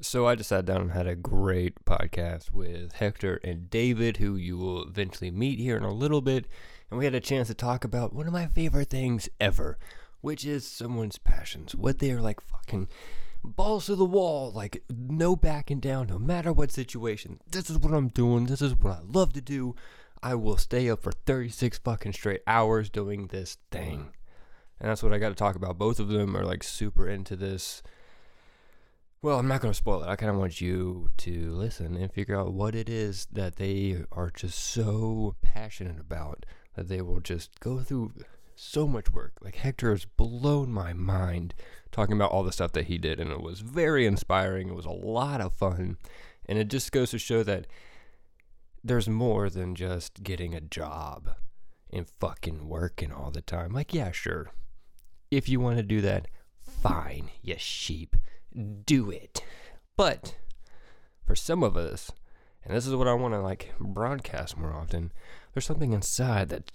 So I just sat down and had a great podcast with Hector and David, who you will eventually meet here in a little bit. And we had a chance to talk about one of my favorite things ever, which is someone's passions. What they are like fucking balls to the wall, like no backing down, no matter what situation. This is what I'm doing. This is what I love to do. I will stay up for 36 fucking straight hours doing this thing. And that's what I got to talk about. Both of them are like super into this. Well, I'm not going to spoil it. I kind of want you to listen and figure out what it is that they are just so passionate about that they will just go through so much work. Like Hector has blown my mind talking about all the stuff that he did, and it was very inspiring. It was a lot of fun, and it just goes to show that there's more than just getting a job and fucking working all the time. Like, yeah, sure. If you want to do that, fine, you sheep. Do it. But for some of us, and this is what I want to like broadcast more often, there's something inside that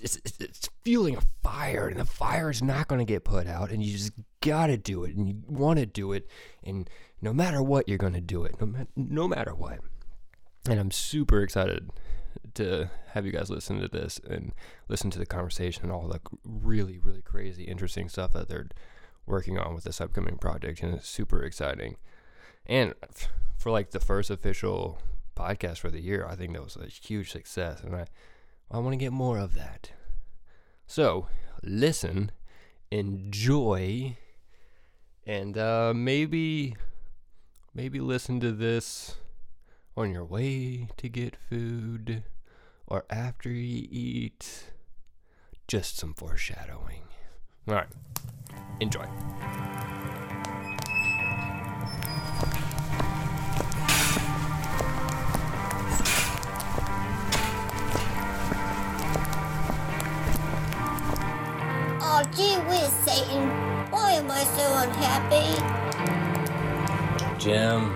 it's, it's, it's fueling a fire, and the fire is not going to get put out, and you just got to do it, and you want to do it, and no matter what, you're going to do it, no, ma- no matter what. And I'm super excited to have you guys listen to this and listen to the conversation and all the really, really crazy, interesting stuff that they're working on with this upcoming project. And it's super exciting. And for like the first official podcast for the year, I think that was a huge success. And I, I want to get more of that. So listen, enjoy, and uh, maybe, maybe listen to this on your way to get food or after you eat. Just some foreshadowing. All right, enjoy. Oh, gee whiz, Satan. Why am I so unhappy? Jim,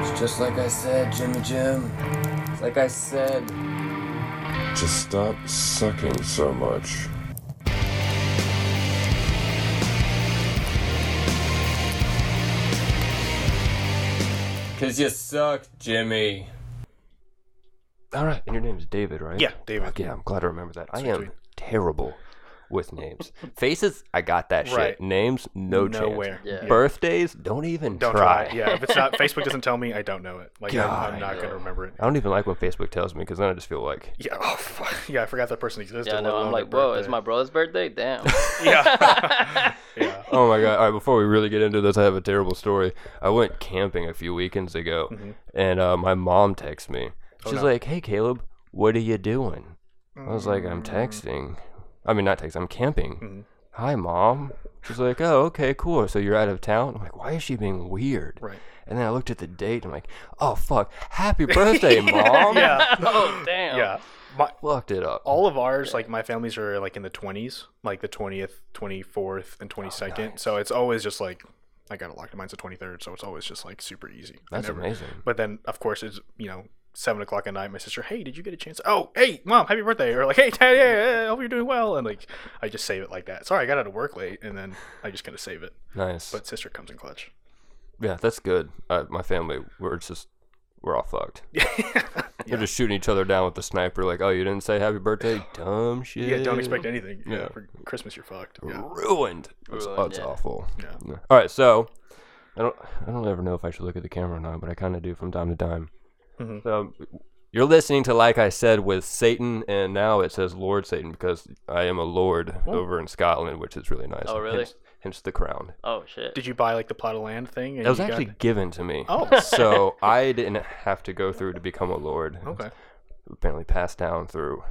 it's just like I said, Jimmy Jim. It's like I said. Just stop sucking so much. Cause you suck, Jimmy. All right, and your name is David, right? Yeah, David. Fuck yeah, I'm glad I remember that. I am sweet. terrible with names. Faces, I got that shit. Right. Names, no Nowhere. chance. Yeah. Birthdays, don't even Don't try. try. Yeah, if it's not Facebook doesn't tell me, I don't know it. Like I'm, I'm not I gonna remember it. I don't even like when Facebook tells me because then I just feel like, Yeah. Oh fuck. Yeah, I forgot that person existed. Yeah, no, I'm like, their whoa, it's my brother's birthday? Damn. Yeah. yeah. oh my god! All right, before we really get into this, I have a terrible story. I went camping a few weekends ago, mm-hmm. and uh, my mom texts me. Oh, She's no. like, "Hey, Caleb, what are you doing?" I was like, "I'm mm. texting. I mean, not texting. I'm camping." Mm-hmm. Hi, mom. She's like, "Oh, okay, cool. So you're out of town?" I'm like, "Why is she being weird?" Right. And then I looked at the date. and I'm like, "Oh fuck! Happy birthday, mom!" Yeah. oh, damn. Yeah. My, Fucked it up. all of ours, like my families are like in the 20s, like the 20th, 24th, and 22nd. Oh, nice. So it's always just like, I got it locked. Mine's the 23rd, so it's always just like super easy. That's amazing. But then, of course, it's, you know, seven o'clock at night. My sister, hey, did you get a chance? Oh, hey, mom, happy birthday! Or like, hey, Dad, yeah, yeah, I hope you're doing well. And like, I just save it like that. Sorry, I got out of work late, and then I just kind of save it. Nice. But sister comes in clutch. yeah, that's good. Uh, my family, we're just, we're all fucked. yeah, They're just shooting each other down with the sniper. Like, oh, you didn't say happy birthday, dumb shit. yeah. Don't expect anything. Yeah, Yeah. for Christmas you're fucked. Yeah. ruined. It's, Ruined, oh, it's yeah. awful. Yeah. All right, so I don't I don't ever know if I should look at the camera or not, but I kind of do from time to time. Mhm. So you're listening to like I said with Satan, and now it says Lord Satan because I am a lord over in Scotland, which is really nice. Oh, really? Hence, hence the crown. Oh, shit. Did you buy like the plot of land thing? And It was you got- actually given to me. Oh. so I didn't have to go through to become a lord. okay. Apparently passed down through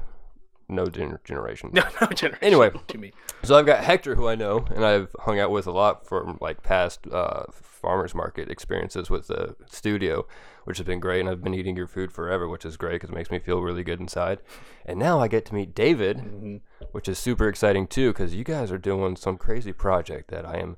no gener- generation. No, no generation. Anyway. to me. So I've got Hector, who I know, and I've hung out with a lot from like past uh, farmers market experiences with the studio, which has been great. And I've been eating your food forever, which is great because it makes me feel really good inside. And now I get to meet David, which is super exciting too, because you guys are doing some crazy project that I am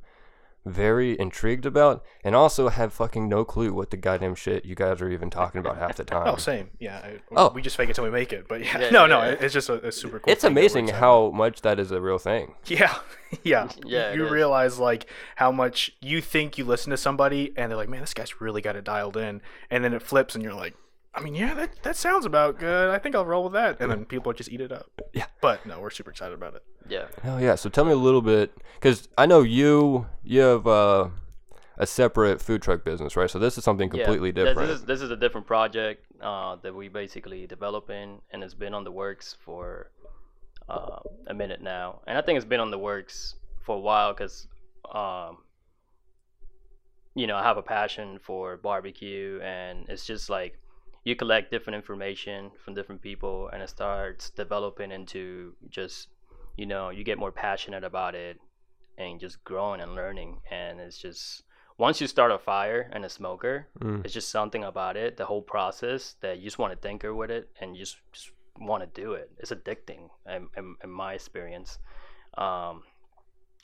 very intrigued about, and also have fucking no clue what the goddamn shit you guys are even talking about half the oh, time. Oh, same. Yeah. I, Oh. We just fake it till we make it. But yeah. Yeah, no, yeah, no. yeah. It's just a, a super cool. it's thing amazing excited how much that is a real thing. Yeah, yeah, Yeah, it You is. realize like how much you think you listen to somebody, and they're like, "Man, this guy's really got it dialed in," and then it flips, and you're like, "I mean, yeah, that that sounds about good. I think I'll roll with that." And then people just eat it up. Yeah. but no, we're super excited about it. Yeah. Hell yeah! So tell me a little bit, because I know you you have uh, a separate food truck business, right? So this is something completely yeah, different. This is, this is a different project uh, that we basically developing, and it's been on the works for uh, a minute now. And I think it's been on the works for a while because, um, you know, I have a passion for barbecue, and it's just like you collect different information from different people, and it starts developing into just, you know, you get more passionate about it, and just growing and learning, and it's just once you start a fire and a smoker, Mm. it's just something about it, the whole process that you just want to tinker with it and you just, just want to do it. It's addicting in, in, in my experience. Um,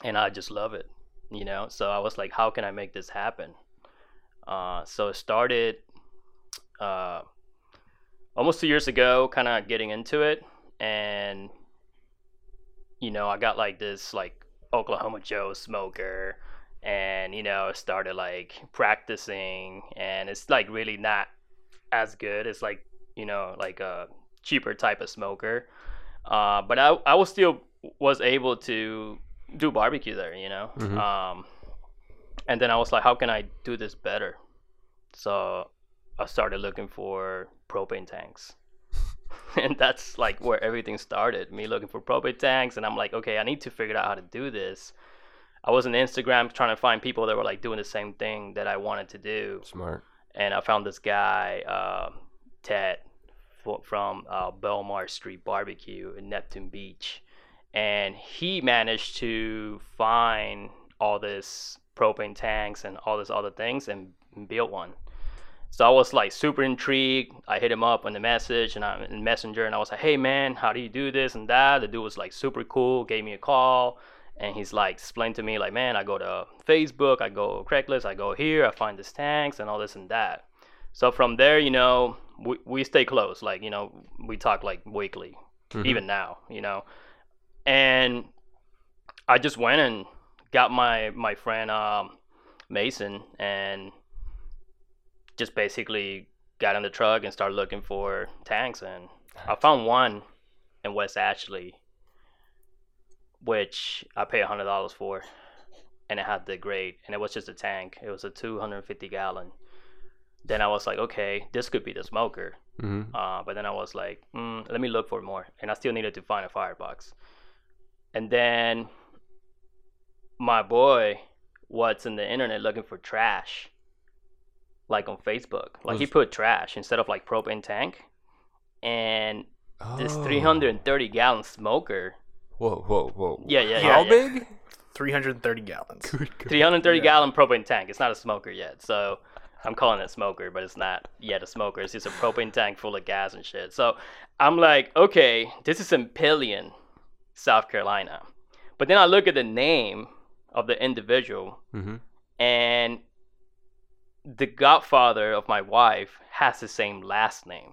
and I just love it, you know? So I was like, how can I make this happen? Uh, so it started uh, almost two years ago, kind of getting into it. And, you know, I got like this, like, Oklahoma Joe smoker and you know I started like practicing and it's like really not as good it's like you know like a cheaper type of smoker. Uh, but I, I was still was able to do barbecue there you know? Mhm. um, and then i was like how can i do this better? So i started looking for propane tanks and that's like where everything started me looking for propane tanks and i'm like okay i need to figure out how to do this I was on Instagram trying to find people that were like doing the same thing that I wanted to do, Smart. and I found this guy, uh, Ted, from uh, Belmar Street Barbecue in Neptune Beach, and he managed to find all this propane tanks and all this other things and build one. So I was like super intrigued. I hit him up on the message and I'm in Messenger, and I was like, "Hey man, how do you do this and that?" The dude was like super cool, gave me a call, and he's like explained to me like, "Man, I go to Facebook, I go Craigslist, I go here, I find these tanks and all this and that." So from there, you know, we we stay close. Like you know, we talk like weekly, even now, you know, and I just went and got my my friend um, Mason and just basically got in the truck and started looking for tanks and I found one in West Ashley which I paid hundred dollars for and it had the grade and it was just a tank. It was a two hundred and fifty gallon. Then I was like, okay, this could be the smoker. hmm Uh, but then I was like, mm, let me look for more, and I still needed to find a firebox. And then my boy was in the internet looking for trash, like on Facebook. Like he put trash instead of like propane tank, and this Oh. 330 gallon smoker. Whoa, whoa, whoa. Yeah, yeah, How yeah, yeah. big? 330 gallons. 330 gallon propane tank. It's not a smoker yet, so I'm calling it smoker, but it's not yet a smoker. It's just a propane tank full of gas and shit. So I'm like, okay, this is in Pelion, South Carolina. But then I look at the name of the individual, hmm and the godfather of my wife has the same last name.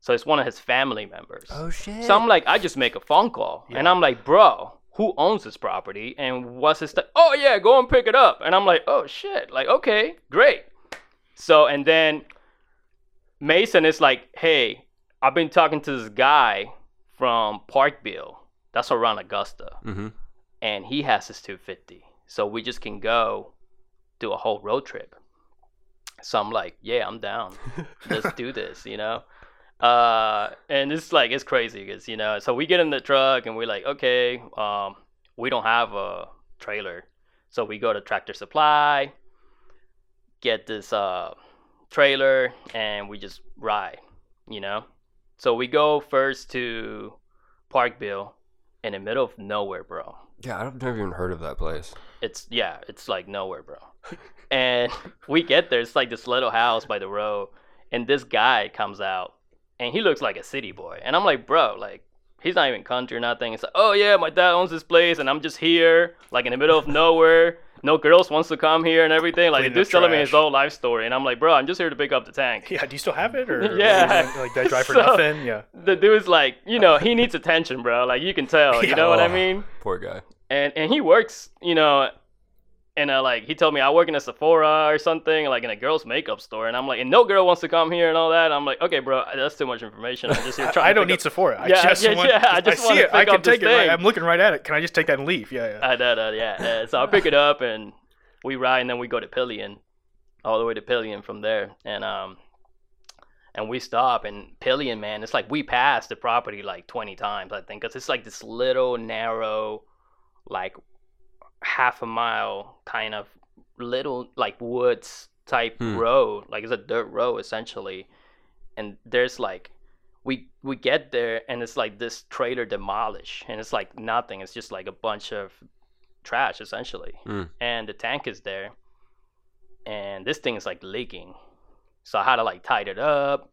So it's one of his family members. Oh shit. So I'm like, I just make a phone call, and I'm like, bro, who owns this property and what's his stuff? Oh yeah, go and pick it up. And I'm like, oh shit, like okay, great. So and then Mason is like, hey, I've been talking to this guy from Parkville, that's around Augusta, hmm and he has his 250, so we just can go do a whole road trip. So I'm like, yeah, I'm down. Let's do this, you know. Uh, and it's like it's crazy because you know. So we get in the truck and we're like, okay, um, we don't have a trailer, so we go to Tractor Supply, get this uh trailer, and we just ride, you know. So we go first to Parkville, in the middle of nowhere, bro Yeah, I've never even heard of that place. It's yeah, it's like nowhere, bro. and we get there, it's like this little house by the road, and this guy comes out, and he looks like a city boy, and I'm like, bro, like he's not even country or nothing. It's like, oh yeah, my dad owns this place, and I'm just here, like in the middle of nowhere, no girls wants to come here and everything. Like, the dude's telling me his whole life story, and I'm like, bro, I'm just here to pick up the tank. Yeah, do you still have it or Yeah. like I drive for So- nothing? Yeah. The dude's like, you know, he needs attention, bro. Like, you can tell. You Yeah. know what I Oh. mean? Poor guy. And and he works, you know, and uh, like he told me I work in a Sephora or something, like in a girl's makeup store, and I'm like, and no girl wants to come here and all that. I'm like, okay, bro, that's too much information. I'm just here I, trying. I don't need up- Sephora. I Yeah, just yeah, want, yeah, I just see wanna it. I can take it. Right. I'm looking right at it. Can I just take that and leave? Yeah, yeah. I yeah, yeah. So I pick it up and we ride, and then we go to Pelion, all the way to Pelion from there, and um, and we stop, and Pelion, man, it's like we passed the property like 20 times, I think, because it's like this little narrow, like half a mile kind of little like woods type Hmm. road, like it's a dirt road essentially, and there's like we we get there and it's like this trailer demolished and it's like nothing. It's just like a bunch of trash essentially. Mm. and the tank is there. And this thing is like leaking. So i had to like tighten it up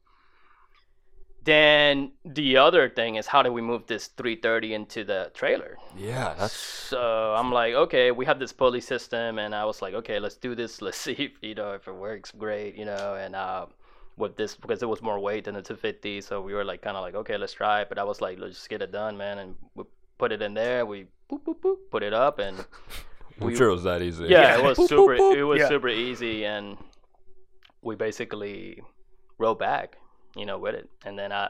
then the other thing is how do we move this 330 into the trailer Yeah, that's so i'm like okay we have this pulley system and i was like okay let's do this let's see if you know if it works great you know and uh with this because it was more weight than the 250 so we were like kind of like okay let's try it but i was like let's just get it done man and we put it in there we boop, boop, boop, put it up and I'm we- sure it was that easy. yeah, it was super boop, boop. it was Yeah. super easy and we basically rode back you know with it and then i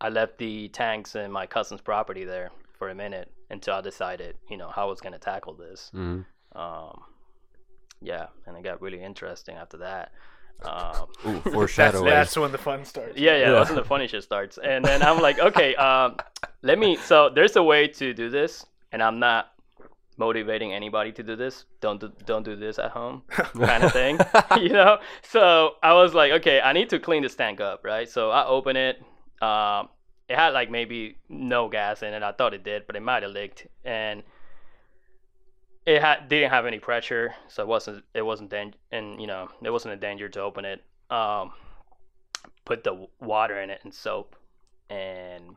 i left the tanks in my cousin's property there for a minute until i decided you know how i was going to tackle this Mhm. um yeah and it got really interesting after that um Ooh, That's, foreshadowing. that's when the fun starts. yeah, yeah, Yeah. that's when the funny shit starts. And then I'm like, okay, um, let me. So there's a way to do this, and I'm not motivating anybody to do this. Don't do, don't do this at home, kind of thing, you know. So I was like, okay, I need to clean this tank up, right? So I open it. Um, it had like maybe no gas in it. I thought it did, but it might have leaked, and it had didn't have any pressure, so it wasn't it wasn't dan- and you know it wasn't a danger to open it. Um, put the water in it and soap, and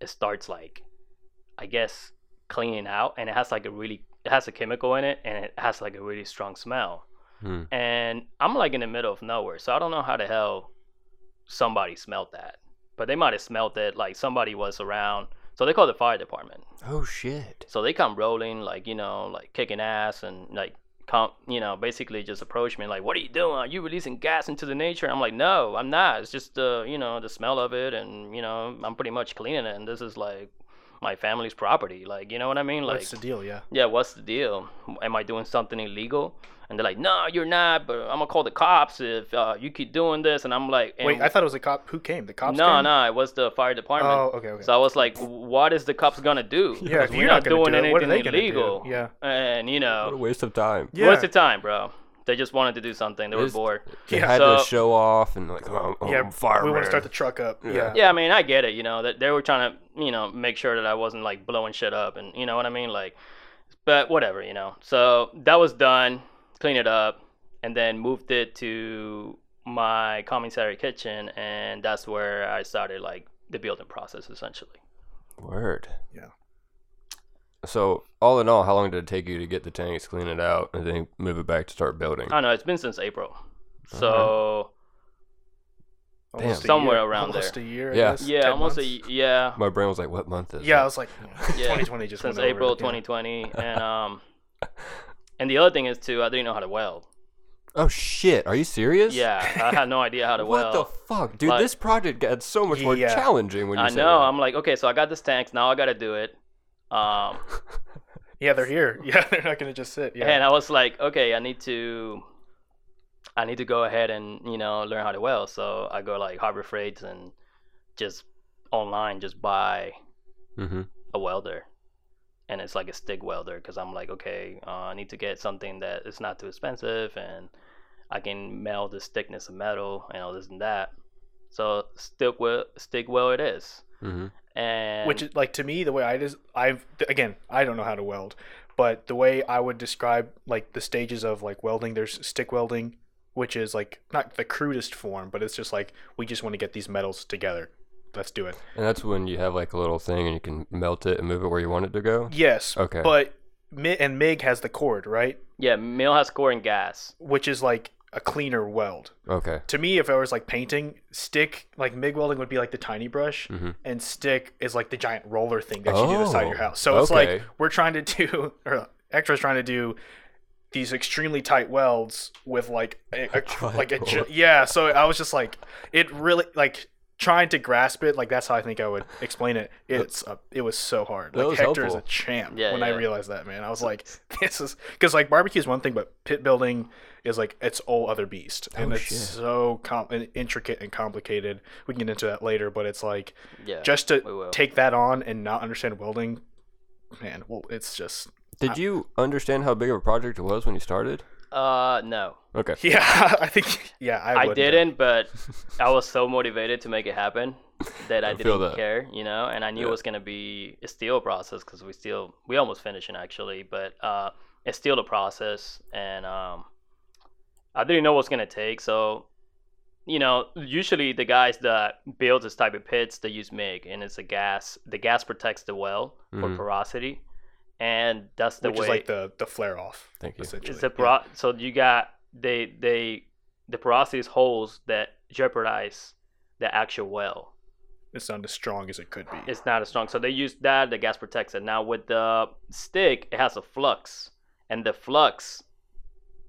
it starts like, I guess, cleaning out, and it has like a really it has a chemical in it, and it has like a really strong smell. Hmm. And I'm like in the middle of nowhere, so I don't know how the hell somebody smelled that, but they might have smelled it like somebody was around. So they called the fire department. Oh shit. So they come rolling, like you know, like kicking ass and like come, you know, basically just approach me like, "What are you doing? Are you releasing gas into the nature?" I'm like, "No, I'm not. It's just uh, you know, the smell of it, and you know, I'm pretty much cleaning it, and this is like my family's property. Like, you know what I mean? Like, What's the deal? Yeah. yeah, what's the deal? Am I doing something illegal?" And they're like, "No, you're not. But I'm gonna call the cops if uh, you keep doing this." And I'm like, Wait, I thought it was a cop. Who came? The cops? no, came? no, it was the fire department. Oh, okay, okay. So I was like, what is the cops gonna do? Yeah, we're you're not, not doing do it, what are anything they do? illegal. Yeah. And you know, What a know, waste of time. Yeah. what's the time, bro? They just wanted to do something. They were It's- bored. They Yeah. had So- to show off and like, oh, oh, yeah, I'm fireman. we want to start the truck up. Yeah. Yeah. Yeah, I mean, I get it. You know that they were trying to, you know, make sure that I wasn't like blowing shit up, and you know what I mean, like. But whatever, you know. So that was done. Clean it up, and then moved it to my commissary kitchen, and that's where I started like the building process essentially. Word. Yeah. So all in all, how long did it take you to get the tanks, clean it out, and then move it back to start building? I don't know. It's been since April. So Almost a Somewhere year- around almost there. a year. Yeah. guess, yeah, almost months. a y- yeah. My brain was like, what month is it? Yeah, I it? was like, Yeah, 2020 just since went over April yeah. 2020, and um, and the other thing is too, I didn't know how to weld. Oh shit! Are you serious? Yeah, I had no idea how to weld. What the fuck, dude? Like- this project got so much more Yeah. challenging when you I said know. that. I'm like, okay, so I got this tanks. Now I got to do it. Um, Yeah, they're here. Yeah, they're not gonna just sit. Yeah. and I was like, okay, I need to, I need to go ahead and you know learn how to weld. So I go like Harbor Freights and just online just buy Mm-hmm. a welder and it's like a stick welder because i'm like okay uh, i need to get something that is not too expensive and i can meld the thickness of metal and all this and that so stick weld stick weld it is Mm-hmm. and Which is like to me the way I just I've again I don't know how to weld, but the way I would describe like the stages of like welding, there's stick welding, which is like not the crudest form, but it's just like we just want to get these metals together. Let's do it. And that's when you have like a little thing and you can melt it and move it where you want it to go. Yes. Okay. But Mi- and MIG has the cord, right? Yeah, mill has core and gas. Which is like a cleaner weld. Okay. To me, if I was like painting, stick like MIG welding would be like the tiny brush, Mhm. and stick is like the giant roller thing that you do to the side of your Oh, house. So it's like we're trying to do, or Hector's trying to do these extremely tight welds with like a, a like a yeah. So I was just like, it really like trying to grasp it. Like that's how I think I would explain it. It's uh, it was so hard. That Like was Hector is a champ. Yeah, when I realized that, man, I was like, this is because like barbecue is one thing, but pit building is like its all other beast, and Oh, it's shit. so com- and intricate and complicated. We can get into that later, but it's like Yeah. just to take that on and not understand welding, man. Well, it's just Did you understand how big of a project it was when you started? Uh, no. Okay. yeah. I think yeah. I, I wouldn't have. didn't, but I was so motivated to make it happen that I, I didn't that. care, you know. And I knew Yeah. it was gonna be a steel process because we still we almost finishing actually, but uh, it's still the process, and um, I didn't know what's gonna take. So, you know, usually the guys that build this type of pits they use MIG, and it's a gas. The gas protects the well for Mhm. porosity, and that's the which way is like the the flare off. Thank you. Essentially. it's the pro- so you got they they the porosity is holes that jeopardize the actual well. It's not as strong as it could be. It's not as strong. So they use that, the gas protects it. Now with the stick, it has a flux. And the flux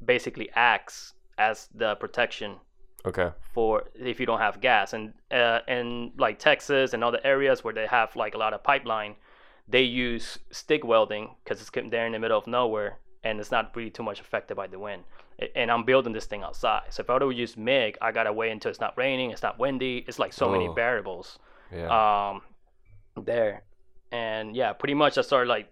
basically acts as the protection Okay. for if you don't have gas. And uh, in like Texas and other areas where they have like a lot of pipeline, they use stick welding because it's they're in the middle of nowhere and it's not really too much affected by the wind. And I'm building this thing outside. So if I were to use MIG, I gotta wait until it's not raining, it's not windy. It's like so many Oh. variables Yeah. um there and yeah pretty much i started like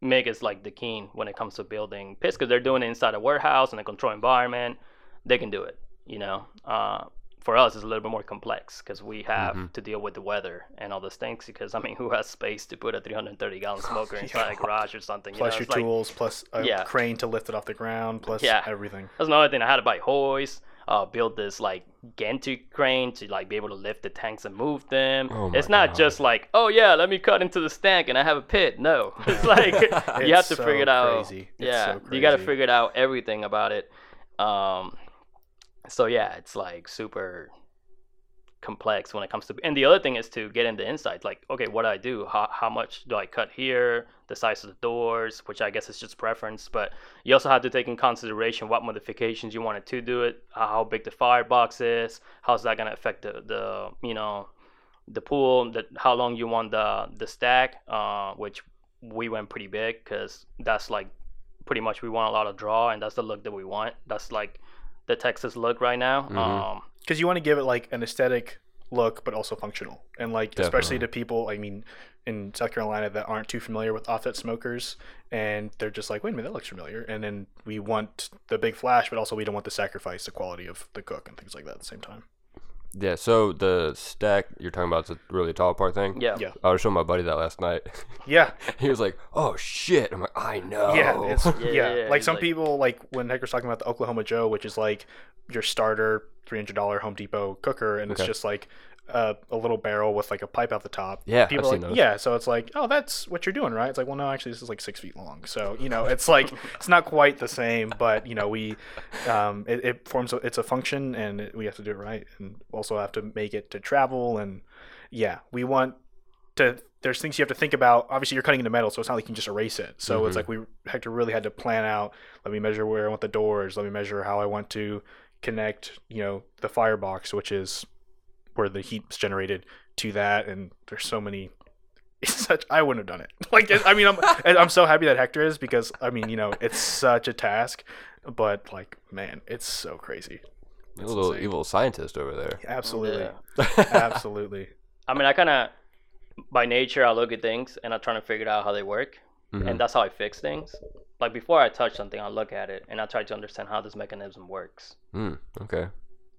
mig is like the king when it comes to building pits because they're doing it inside a warehouse in a controlled environment they can do it you know uh for us it's a little bit more complex because we have Mhm. to deal with the weather and all those things because i mean who has space to put a 330 gallon smoker inside a garage or something you plus know? your It's like- tools, plus a Yeah. crane to lift it off the ground, plus Yeah. everything. That's another thing. I had to buy hoist, uh, build this like gantry crane to like be able to lift the tanks and move them. Oh it's not God. just like, oh yeah, let me cut into the stank and I have a pit. No, it's like you have to so figure it out. crazy. It's Yeah, so you got to figure it out everything about it. Um, so yeah, it's like super complex when it comes to and the other thing is to get into insights like okay what do i do? How, how much do i cut here? The size of the doors which i guess is just preference but you also have to take in consideration what modifications you wanted to do it how big the firebox is how's that going to affect the, the you know the pool that how long you want the the stack uh, which we went pretty big because that's like pretty much we want a lot of draw and that's the look that we want. That's like the texas look right now Mhm. um because you want to give it like an aesthetic look, but also functional, and like especially to people. I mean, in South Carolina that aren't too familiar with offset smokers, and they're just like, wait a minute, that looks familiar. And then we want the big flash, but also we don't want to sacrifice the quality of the cook and things like that at the same time. Yeah. So the stack you're talking about is a really tall part thing. yeah Yeah, I was showing my buddy that last night. yeah, he was like, "Oh shit!" I'm like, "I know." yeah. It's Yeah, yeah, yeah, yeah, Like he's some like- people, like when Hector's talking about the Oklahoma Joe, which is like your starter three hundred dollar Home Depot cooker, and Okay. it's just like uh, a little barrel with like a pipe out the top. Yeah, people like, those. yeah. So it's like, oh, that's what you're doing, right? It's like, well, no, actually, this is like six feet long. So you know, it's like it's not quite the same, but you know, we um, it, it forms a, it's a function, and it, we have to do it right, and also have to make it to travel, and yeah, we want to. There's things you have to think about. Obviously, you're cutting into metal, so it's not like you can just erase it. So it's Mhm. like we Hector really had to plan out. Let me measure where I want the doors. Let me measure how I want to connect. You know, the firebox, which is where the heat's generated, to that. And there's so many. It's such. I wouldn't have done it. Like it- I mean, I'm I'm so happy that Hector is because I mean, you know, it's such a task. But like, man, it's so crazy. a little insane. evil scientist over there. Absolutely, Yeah. absolutely. I mean, I kind of, by nature, I look at things and I try to figure out how they work, Mhm. and that's how I fix things. Like before I touch something, I look at it and I try to understand how this mechanism works. Mm, okay.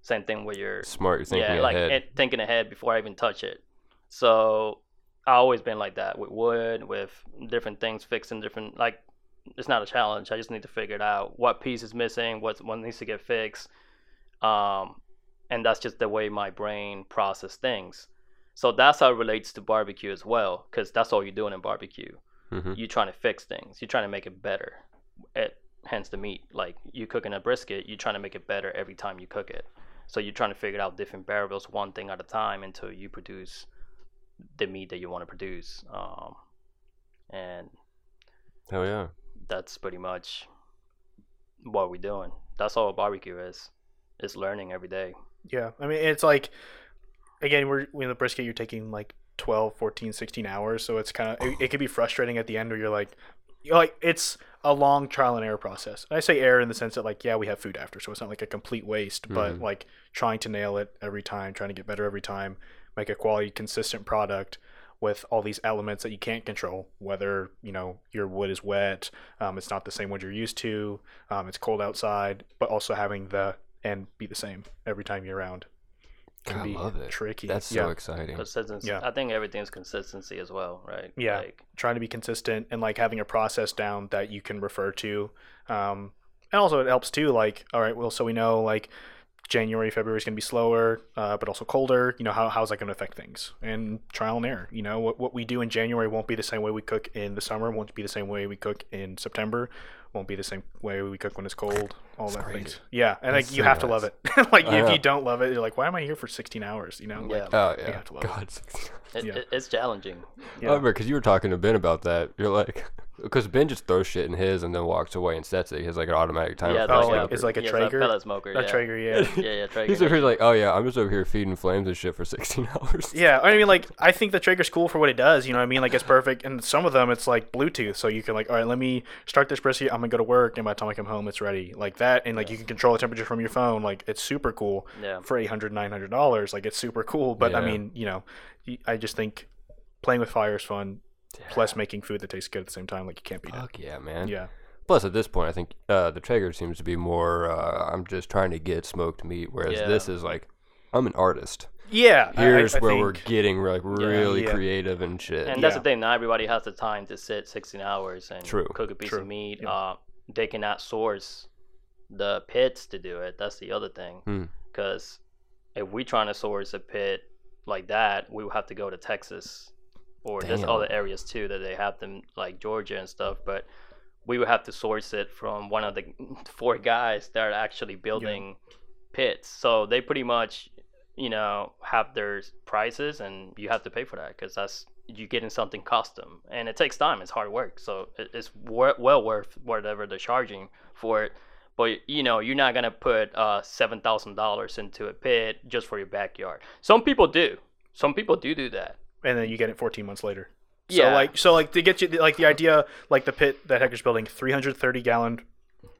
Same thing with your Smart. Thinking yeah, like ahead. it, thinking ahead before I even touch it. So I always been like that with wood, with different things, fixing different like. It's not a challenge. I just need to figure it out. What piece is missing? What what needs to get fixed? Um, and that's just the way my brain process things. So that's how it relates to barbecue as well, because that's all you're doing in barbecue. hmm you're trying to fix things. You're trying to make it better. It, hence the meat. Like you cooking a brisket, you're trying to make it better every time you cook it. So you're trying to figure out different variables one thing at a time until you produce the meat that you want to produce. Um, and Oh yeah. that's pretty much what we're doing. That's all a barbecue is. It's learning every day. Yeah, I mean it's like again we're in the brisket you're taking like 12, 14, 16 hours, so it's kind of it, it can be frustrating at the end where you're like you're like it's a long trial and error process. And I say error in the sense that like yeah we have food after, so it's not like a complete waste, but Mhm. like trying to nail it every time, trying to get better every time, make a quality consistent product with all these elements that you can't control whether you know your wood is wet um, it's not the same wood you're used to um, it's cold outside but also having the end be the same every time you're around can I be love it. tricky That's yeah so exciting. Consistency. Yeah. I think everything's consistency as well, right? Yeah. Like, trying to be consistent and like having a process down that you can refer to um, and also it helps too like all right well so we know like January, February is going to be slower, uh, but also colder. You know, how, how's that going to affect things? And trial and error. You know, what, what we do in January won't be the same way we cook in the summer, won't be the same way we cook in September, won't be the same way we cook when it's cold, all that crazy. things. Yeah. And That's like, you so have to love it. like, I if know. you don't love it, you're like, why am I here for 16 hours? You know? Like, yeah. Oh you yeah. have to love. God. It, Yeah. it, it's challenging. yeah. I remember because you were talking to Ben about that. You're like, because Ben just throws shit in his and then walks away and sets it. He has like an automatic timer. yeah, Oh, like, it's like a yeah, Traeger? pellet smoker. a yeah. Traeger, yeah. Yeah, yeah, Traeger. He's over here like, oh yeah, I'm just over here feeding flames and shit for 16 hours. Yeah, I mean, like I think the Traeger's cool for what it does. You know, what I mean, like it's perfect. And some of them, it's like Bluetooth, so you can like, all right, let me start this brisket. I'm gonna go to work, and by the time I come home, it's ready. Like that, and like you can control the temperature from your phone. Like it's super cool Yeah. for 800 900 dollars. Like it's super cool. But I mean, you know, I just think playing with fire is fun. Plus, making food that tastes good at the same time, like you can't beat it. Fuck yeah, man. Yeah, Plus, at this point, I think uh, the Traeger seems to be more. Uh, I'm just trying to get smoked meat, whereas Yeah. this is like, I'm an artist. Yeah. I- I- Here's I where we're getting like really Yeah. creative and shit. And that's Yeah. the thing. Not everybody has the time to sit 16 hours and True. cook a piece True. of meat. Yeah. Uh, they cannot source the pits to do it. That's the other thing. Hmm. Because if we're trying to source a pit like that, we would have to go to Texas or there's Damn. other areas too that they have them like Georgia and stuff. But we would have to source it from one of the four guys that are actually building pits. So they pretty much, you know, have their prices, and you have to pay for that because that's you getting something custom, and it takes time. It's hard work, so it, it's well worth whatever they're charging for it. But you know, you're not gonna put uh, seven thousand dollars into a pit just for your backyard. Some people do. Some people do do that. and then you get it 14 months later. So Yeah. like so like to get you like the idea like the pit that Hector's building 330 gallon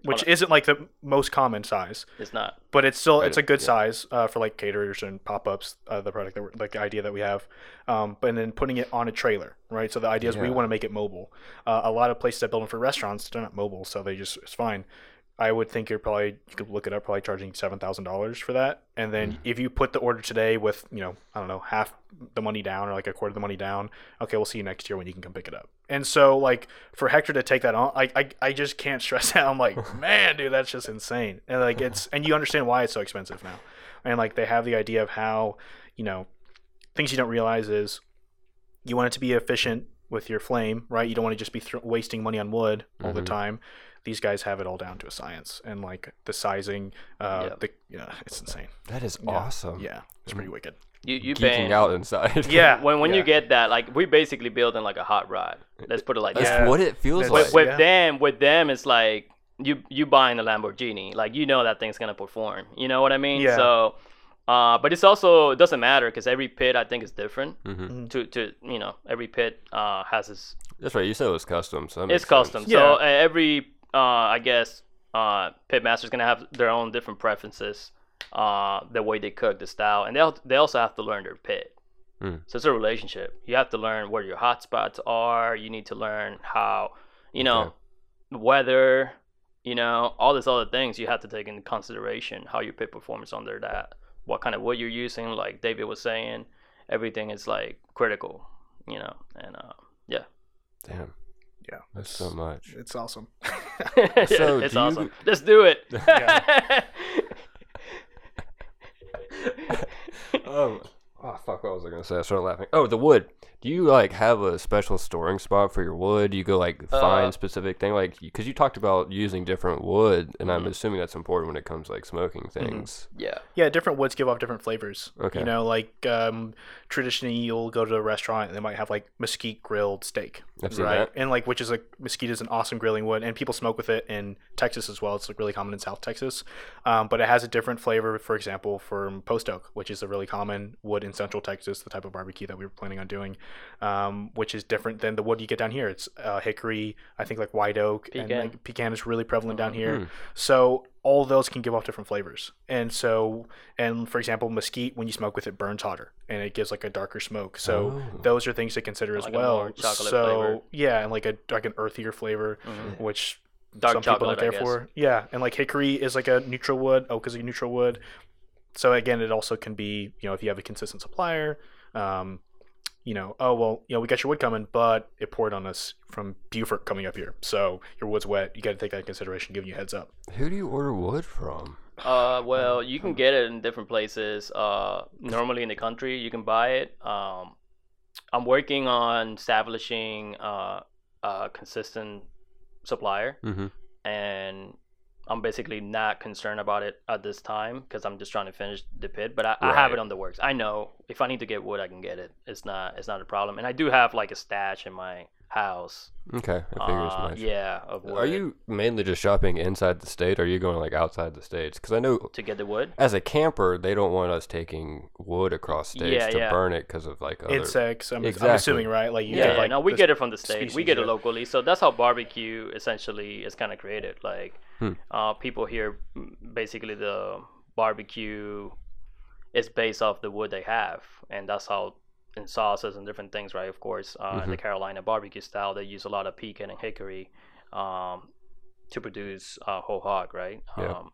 which Hold isn't like the most common size, It's not. but it's still Right, it's a good yeah. size uh, for like caterers and pop-ups uh, the product that we're, like the idea that we have. Um, but then putting it on a trailer right? So the idea is we want to make it mobile. Uh, a lot of places that build them for restaurants they're not mobile so they just it's fine I would think you're probably you could look it up probably charging seven thousand dollars for that. And then Mm. if you put the order today with you know I don't know half the money down or like a quarter of the money down okay we'll see you next year when you can come pick it up. And so like for Hector to take that on I I, I just can't stress that. I'm like man dude that's just insane. And like it's and you understand why it's so expensive now. And like they have the idea of how you know things you don't realize is you want it to be efficient with your flame right? You don't want to just be thr wasting money on wood all the Mhm. time these guys have it all down to a science and like the sizing uh Yep. the yeah it's insane That is Yeah. awesome. yeah it's pretty wicked You you Geeking paying out inside. yeah when when yeah. you get that like we basically building like a hot rod. Let's put it like That's that. Yeah. what it feels That's- like. With, with Yeah. them, with them, it's like you you buying a Lamborghini. Like you know that thing's gonna perform. You know what I mean? Yeah. So, uh, but it's also it doesn't matter because every pit I think is different. Mhm. To to you know every pit uh has its That's right. You said it was custom, so that it's makes custom. sense. So Yeah. uh, every uh I guess uh pit master's gonna have their own different preferences. Uh, the way they cook, the style, and they they also have to learn their pit. Mm. So it's a relationship. You have to learn where your hot spots are. You need to learn how, you know, Okay. weather, you know, all these other things you have to take into consideration how your pit performs under that. What kind of wood you're using, like David was saying, everything is like critical, you know, and uh, yeah, Damn. Yeah That's so much. it's awesome So, it's do you- awesome. Let's do it. oh, oh, fuck! What was I gonna say? I started laughing. Oh, the wood. Do Do you like have a special storing spot for your wood? Do you go like Uh, find specific thing like because you talked about using different wood, and Mm-hmm. I'm assuming that's important when it comes to like smoking things. Yeah. Yeah, different woods give off different flavors. Okay. You know, like um, traditionally, you'll go to a restaurant and they might have like mesquite grilled steak, I've seen right? that. And like, which is like mesquite is an awesome grilling wood, and people smoke with it in Texas as well. It's like really common in South Texas, um, but it has a different flavor. For example, from post oak, which is a really common wood in Central Texas, the type of barbecue that we were planning on doing, um, which is different than the wood you get down here. It's uh, hickory, I think like white oak, and Pecan. like pecan is really prevalent down here. Hmm. So all those can give off different flavors. And so, and for example, mesquite, when you smoke with it, burns hotter and it gives like a darker smoke. So Oh. those are things to consider as Like a well. more chocolate so flavor. yeah, and like a like an earthier flavor, Mhm. which Dark some people chocolate, aren't there for. Yeah, and like hickory is like a neutral wood. Oak is a neutral wood. So again, it also can be you know if you have a consistent supplier. Um, you know, oh well, you know, we got your wood coming, but it poured on us from Beaufort coming up here, so your wood's wet. You got to take that into consideration, giving you a heads up. Who do you order wood from? Uh, well, you can get it in different places. Uh, normally in the country, you can buy it. Um, I'm working on establishing uh, a consistent supplier, Mm-hmm. and I'm basically not concerned about it at this time because I'm just trying to finish the pit. But I, I have it on the works. I know if I need to get wood, I can get it. It's not it's not a problem. And I do have like a stash in my house. Okay, I figure Uh, much. yeah, of wood Are you mainly just shopping inside the state? Or are you going like outside the states? Because I know to get the wood? as a camper, they don't want us taking wood across states Yeah, to yeah. burn it because of like other. Insects. I'm, Exactly. I'm assuming, right? Like you yeah, get yeah, like no, we get it from the state. we get it yeah. locally, so that's how barbecue essentially is kind of created. Like, Hmm. uh, people here, mm, basically the barbecue is based off the wood they have, and that's how in sauces and different things, right? Of course, uh, Mm-hmm. the Carolina barbecue style, they use a lot of pecan and hickory um, to produce uh, whole hog, right? Yeah. Um,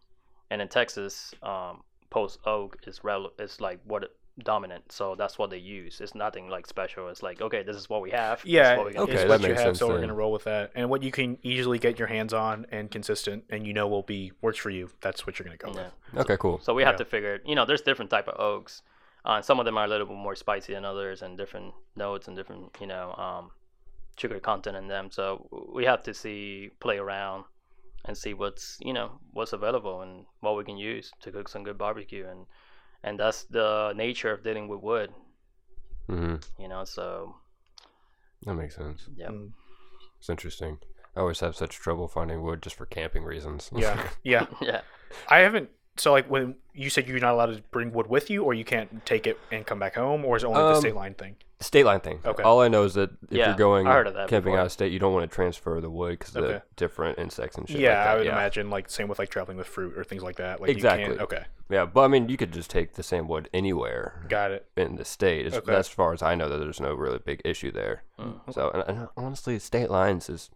and in Texas, um, post oak is rel- is like what dominant, so that's what they use. It's nothing like special. It's like okay, this is what we have. this is Yeah, what we're Okay, it's use. that what you makes have, sense so we're gonna roll with that. And what you can easily get your hands on and consistent, and you know will be works for you. That's what you're gonna go Yeah. with. Okay, cool. So we have Yeah. to figure. You know, there's different type of oaks. Uh, some of them are a little bit more spicy than others, and different notes and different you know um, sugar content in them. So we have to see, play around, and see what's you know what's available and what we can use to cook some good barbecue. And and that's the nature of dealing with wood. hmm You know, so That makes sense. yeah. Mm, It's interesting. I always have such trouble finding wood just for camping reasons. Yeah, yeah. Yeah. I haven't. So like when you said you're not allowed to bring wood with you, or you can't take it and come back home, or is it only the Um, state line thing? State line thing. Okay. All I know is that if Yeah, you're going I heard of that camping before. out of state, you don't want to transfer the wood because of the different insects and shit. Yeah, like that. I would yeah. imagine like same with like traveling with fruit or things like that. Like You Exactly. can't, okay, Yeah, but I mean, you could just take the same wood anywhere got it. in the state. It's, Okay. As far as I know, that there's no really big issue there. So, and, and honestly, state lines is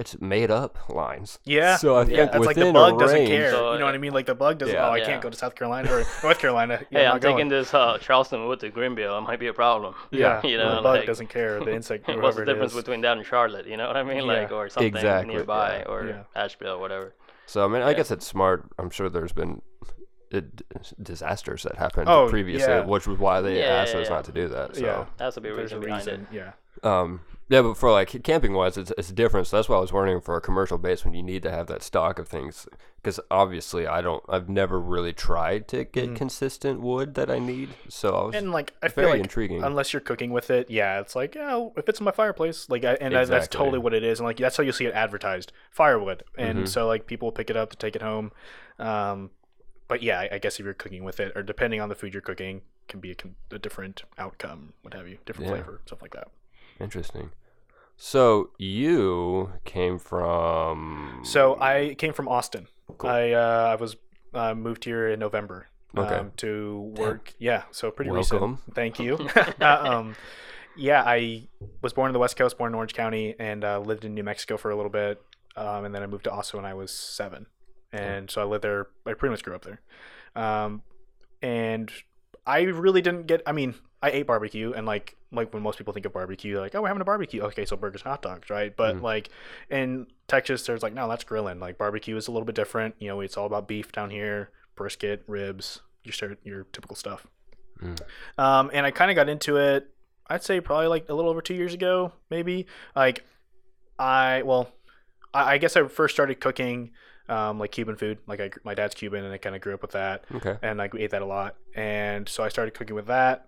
it's made up lines. Yeah, So I think yeah, it's like the bug a doesn't care. So, you know what I mean? Like the bug doesn't. Yeah. oh, I Yeah. can't go to South Carolina or North Carolina. Yeah, Hey, I'm I'm not going. taking this uh, Charleston wood to Greenville. It might be a problem. Yeah, you know, the bug like- doesn't care. The insect, What's the it difference is. between that and Charlotte? You know what I mean? Yeah. Like, or something Exactly, nearby, yeah. or Yeah. Asheville, whatever. So I mean, I Yeah. guess it's smart. I'm sure there's been uh, d- disasters that happened Oh, previously, yeah. which was why they Yeah, asked yeah, us yeah. not to do that. So. Yeah, That's a big there's a reason behind reason. it. Yeah, Um, yeah, but for like camping wise, it's it's different. So that's why I was wondering for a commercial base when you need to have that stock of things, because obviously I don't, I've never really tried to get consistent wood that I need. So I was Mm-hmm. and like I feel very like intriguing. unless you're cooking with it, yeah, it's like yeah, if it's in my fireplace, like, I, and that- that's totally what it is, and like that's how you see it advertised, firewood, and Mhm. so like people pick it up to take it home. Um, but yeah, I, I guess if you're cooking with it, or depending on the food you're cooking, can be a, a different outcome, what have you, different Yeah. flavor, stuff like that. Interesting. So you came from So I came from Austin. Cool. I uh, I was uh, moved here in November Okay. um, to work. Yeah, so pretty Welcome. recent. Thank you. uh, um, yeah, I was born in the West Coast, born in Orange County, and uh, lived in New Mexico for a little bit, um, and then I moved to Austin when I was seven, and so I lived there. I pretty much grew up there, um, and I really didn't get. I mean, I ate barbecue, and like like when most people think of barbecue, they're like, oh, we're having a barbecue. Okay, so burgers, hot dogs, right? But Mhm. like in Texas, there's like, no, that's grilling. Like barbecue is a little bit different. You know, it's all about beef down here, brisket, ribs, your your typical stuff. Mm. Um, and I kind of got into it. I'd say probably like a little over two years ago, maybe. Like, I well, I, I guess I first started cooking um, like Cuban food. Like I, my dad's Cuban, and I kind of grew up with that, Okay. and I ate that a lot. And so I started cooking with that,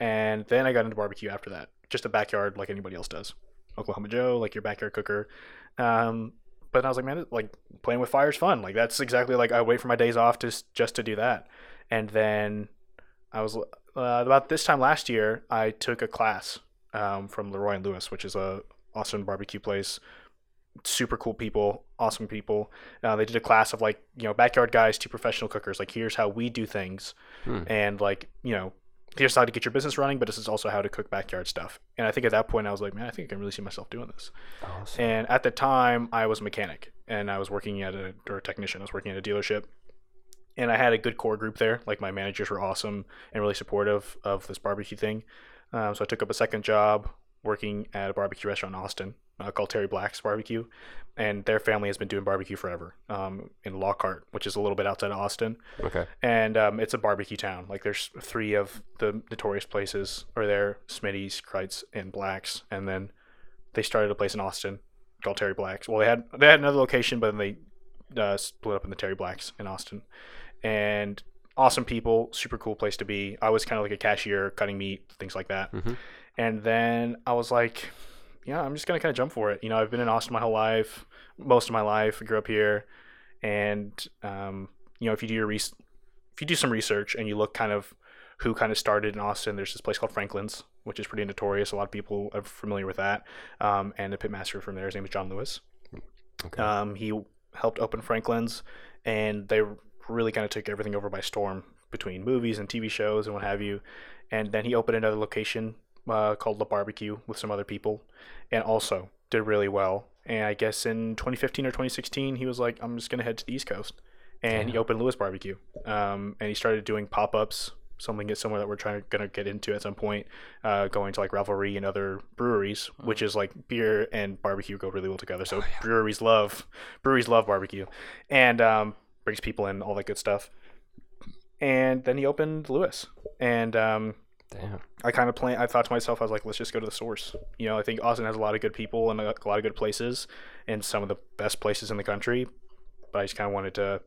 and then I got into barbecue after that. Just a backyard like anybody else does. Oklahoma Joe, like your backyard cooker. Um, but I was like, man, like playing with fire is fun. Like that's exactly like I wait for my days off just just to do that. And then I was uh, about this time last year, I took a class um, from LeRoy and Lewis, which is a awesome barbecue place. Super cool people, awesome people. Uh, they did a class of like you know backyard guys to professional cookers. Like here's how we do things, Hmm. and like you know here's how to get your business running, but this is also how to cook backyard stuff. And I think at that point I was like, man, I think I can really see myself doing this. Awesome. And at the time, I was a mechanic and I was working at a or a technician. I was working at a dealership, and I had a good core group there. Like my managers were awesome and really supportive of this barbecue thing. Um, so I took up a second job working at a barbecue restaurant in Austin uh, called Terry Black's Barbecue, and their family has been doing barbecue forever um, in Lockhart, which is a little bit outside of Austin Okay. and um, it's a barbecue town. Like there's three of the notorious places are there: Smitty's, Kreuz, and Blacks. And then they started a place in Austin called Terry Blacks. Well, they had they had another location, but then they uh, split up in the Terry Blacks in Austin. And awesome people, super cool place to be. I was kind of like a cashier, cutting meat, things like that. Mhm. And then I was like, yeah, I'm just gonna kind of jump for it. You know, I've been in Austin my whole life, most of my life. I grew up here, and um, you know, if you do your res- if you do some research and you look kind of who kind of started in Austin, there's this place called Franklin's, which is pretty notorious. A lot of people are familiar with that. Um, and the pitmaster from there, his name is John Lewis. Okay. Um, he helped open Franklin's, and they really kind of took everything over by storm between movies and TV shows and what have you. And then he opened another location uh, called La Barbecue with some other people, and also did really well. And I guess in 2015 or 2016, he was like, "I'm just gonna head to the East Coast," and he opened Lewis Barbecue. Um, and he started doing pop-ups, something somewhere that we're trying gonna get into at some point, uh, going to like Revelry and other breweries, which is like beer and barbecue go really well together. So breweries love breweries love barbecue, and um, brings people in all that good stuff. And then he opened Lewis, and um, Damn. I kind of plan. I thought to myself, I was like, let's just go to the source. You know, I think Austin has a lot of good people and a, lot of good places, and some of the best places in the country. But I just kind of wanted to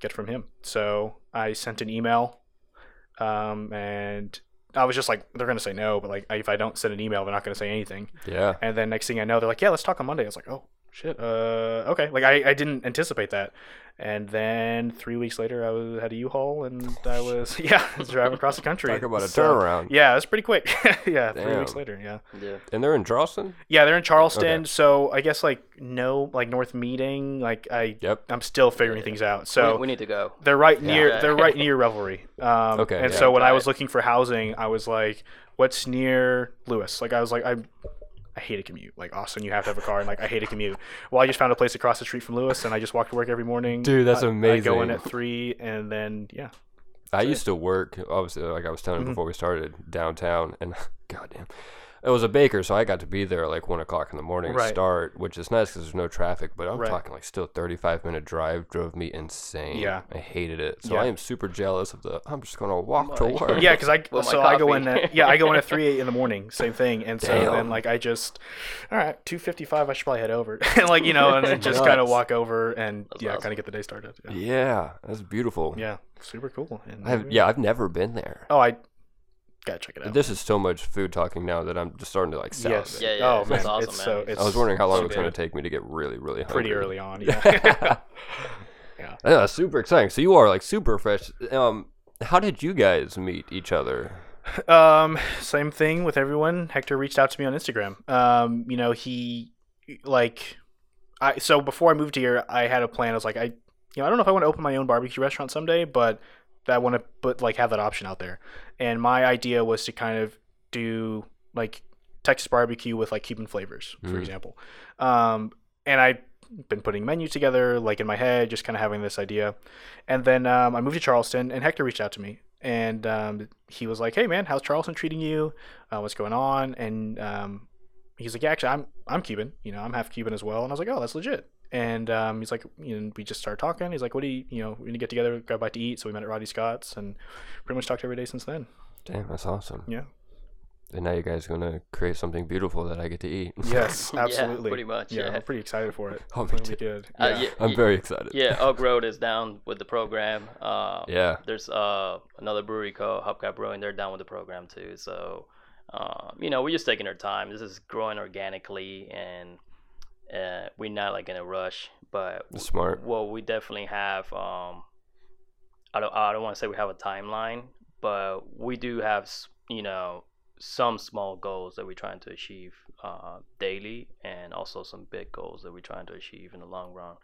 get from him, so I sent an email, um, and I was just like, they're gonna say no, but like if I don't send an email, they're not gonna say anything. Yeah. And then next thing I know, they're like, yeah, let's talk on Monday. I was like, oh shit, uh, okay. Like I, I didn't anticipate that. And then three weeks later, I was had a U-Haul and I was yeah driving across the country. Talk about a So, turnaround. Yeah, that's pretty quick. yeah, three weeks later. Yeah, Yeah. And they're in Charleston. yeah, they're in Charleston. Okay. So I guess like no, like North Meeting. Like I, Yep. I'm still figuring things out. So we, we need to go. they're right near Yeah. they're right near Revelry. Um, Okay, And yeah. so when I was it. looking for housing, I was like, "What's near Lewis?" Like I was like, I. I hate a commute. Like Austin, you have to have a car, and like I hate a commute. Well, I just found a place across the street from Lewis, and I just walk to work every morning. Dude, that's I, I go in at three, and then yeah, I used to work, obviously, like I was telling you Mhm. before we started, downtown, and goddamn, it was a baker, so I got to be there at like one o'clock in the morning Right. start, which is nice because there's no traffic. But I'm Right. talking like still 35 minute drive drove me insane. Yeah. I hated it. So Yeah. I am super jealous of the. I'm just gonna walk to work. yeah, because I With so I go in coffee. at yeah I go in at three in the morning, same thing, and so Damn. then like I just all right two fifty five I should probably head over, and like you know, and then just kind of walk over and That's yeah, awesome. kind of get the day started. Yeah, Yeah, that's beautiful. yeah super cool. And I've, yeah, I've never been there. Oh, I gotta check it out. This is so much food talking now that I'm just starting to like sound yes. Yeah, yeah, oh that's man, awesome, it's man. so. It's I was wondering how long it was going to take me to get really, really hungry. Pretty early on, yeah. yeah. Yeah, super exciting. So you are like super fresh. Um, how did you guys meet each other? Um, same thing with everyone. Hector reached out to me on Instagram. Um, you know, he like I so before I moved here, I had a plan. I was like, I you know, I don't know if I want to open my own barbecue restaurant someday, but I want to put like have that option out there. And my idea was to kind of do like Texas barbecue with like Cuban flavors, for Mm. example. Um, and I've been putting menus together like in my head, just kind of having this idea. And then um, I moved to Charleston, and Hector reached out to me, and um, he was like, "Hey man, how's Charleston treating you? Uh, what's going on?" And um, he's like, "Yeah, actually, I'm I'm Cuban. You know, I'm half Cuban as well." And I was like, "Oh, that's legit." And um, he's like, you know, we just started talking. He's like, "What do you, you know, we're gonna get together, go out to eat." So we met at Rodney Scott's, and pretty much talked every day since then. Damn, that's awesome. Yeah. And now you guys are gonna create something beautiful that I get to eat. Yes, Yeah, absolutely. pretty much, Yeah, yeah. I'm pretty excited for it. Oh, me be too. good. Uh, Yeah. yeah, I'm very excited. Yeah, Oak Road is down with the program. Uh, Yeah. There's uh, another brewery called Hubcap Brewing. They're down with the program too. So, um, you know, we're just taking our time. This is growing organically, and uh, we're not like in a rush. But smart. well, we definitely have. Um, I don't. I don't want to say we have a timeline, but we do have. You know, some small goals that we're trying to achieve uh, daily, and also some big goals that we're trying to achieve in the long run.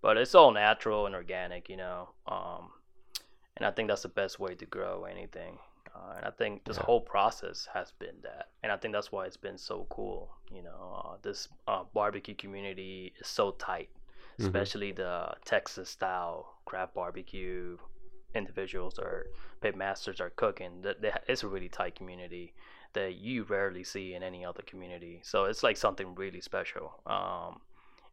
But it's all natural and organic, you know. Um, and I think that's the best way to grow anything. Uh, and I think this Yeah. whole process has been that, and I think that's why it's been so cool. You know, uh, this uh, barbecue community is so tight, Mhm. especially the Texas style craft barbecue individuals or pit masters are cooking. That it's a really tight community that you rarely see in any other community. So it's like something really special. Um,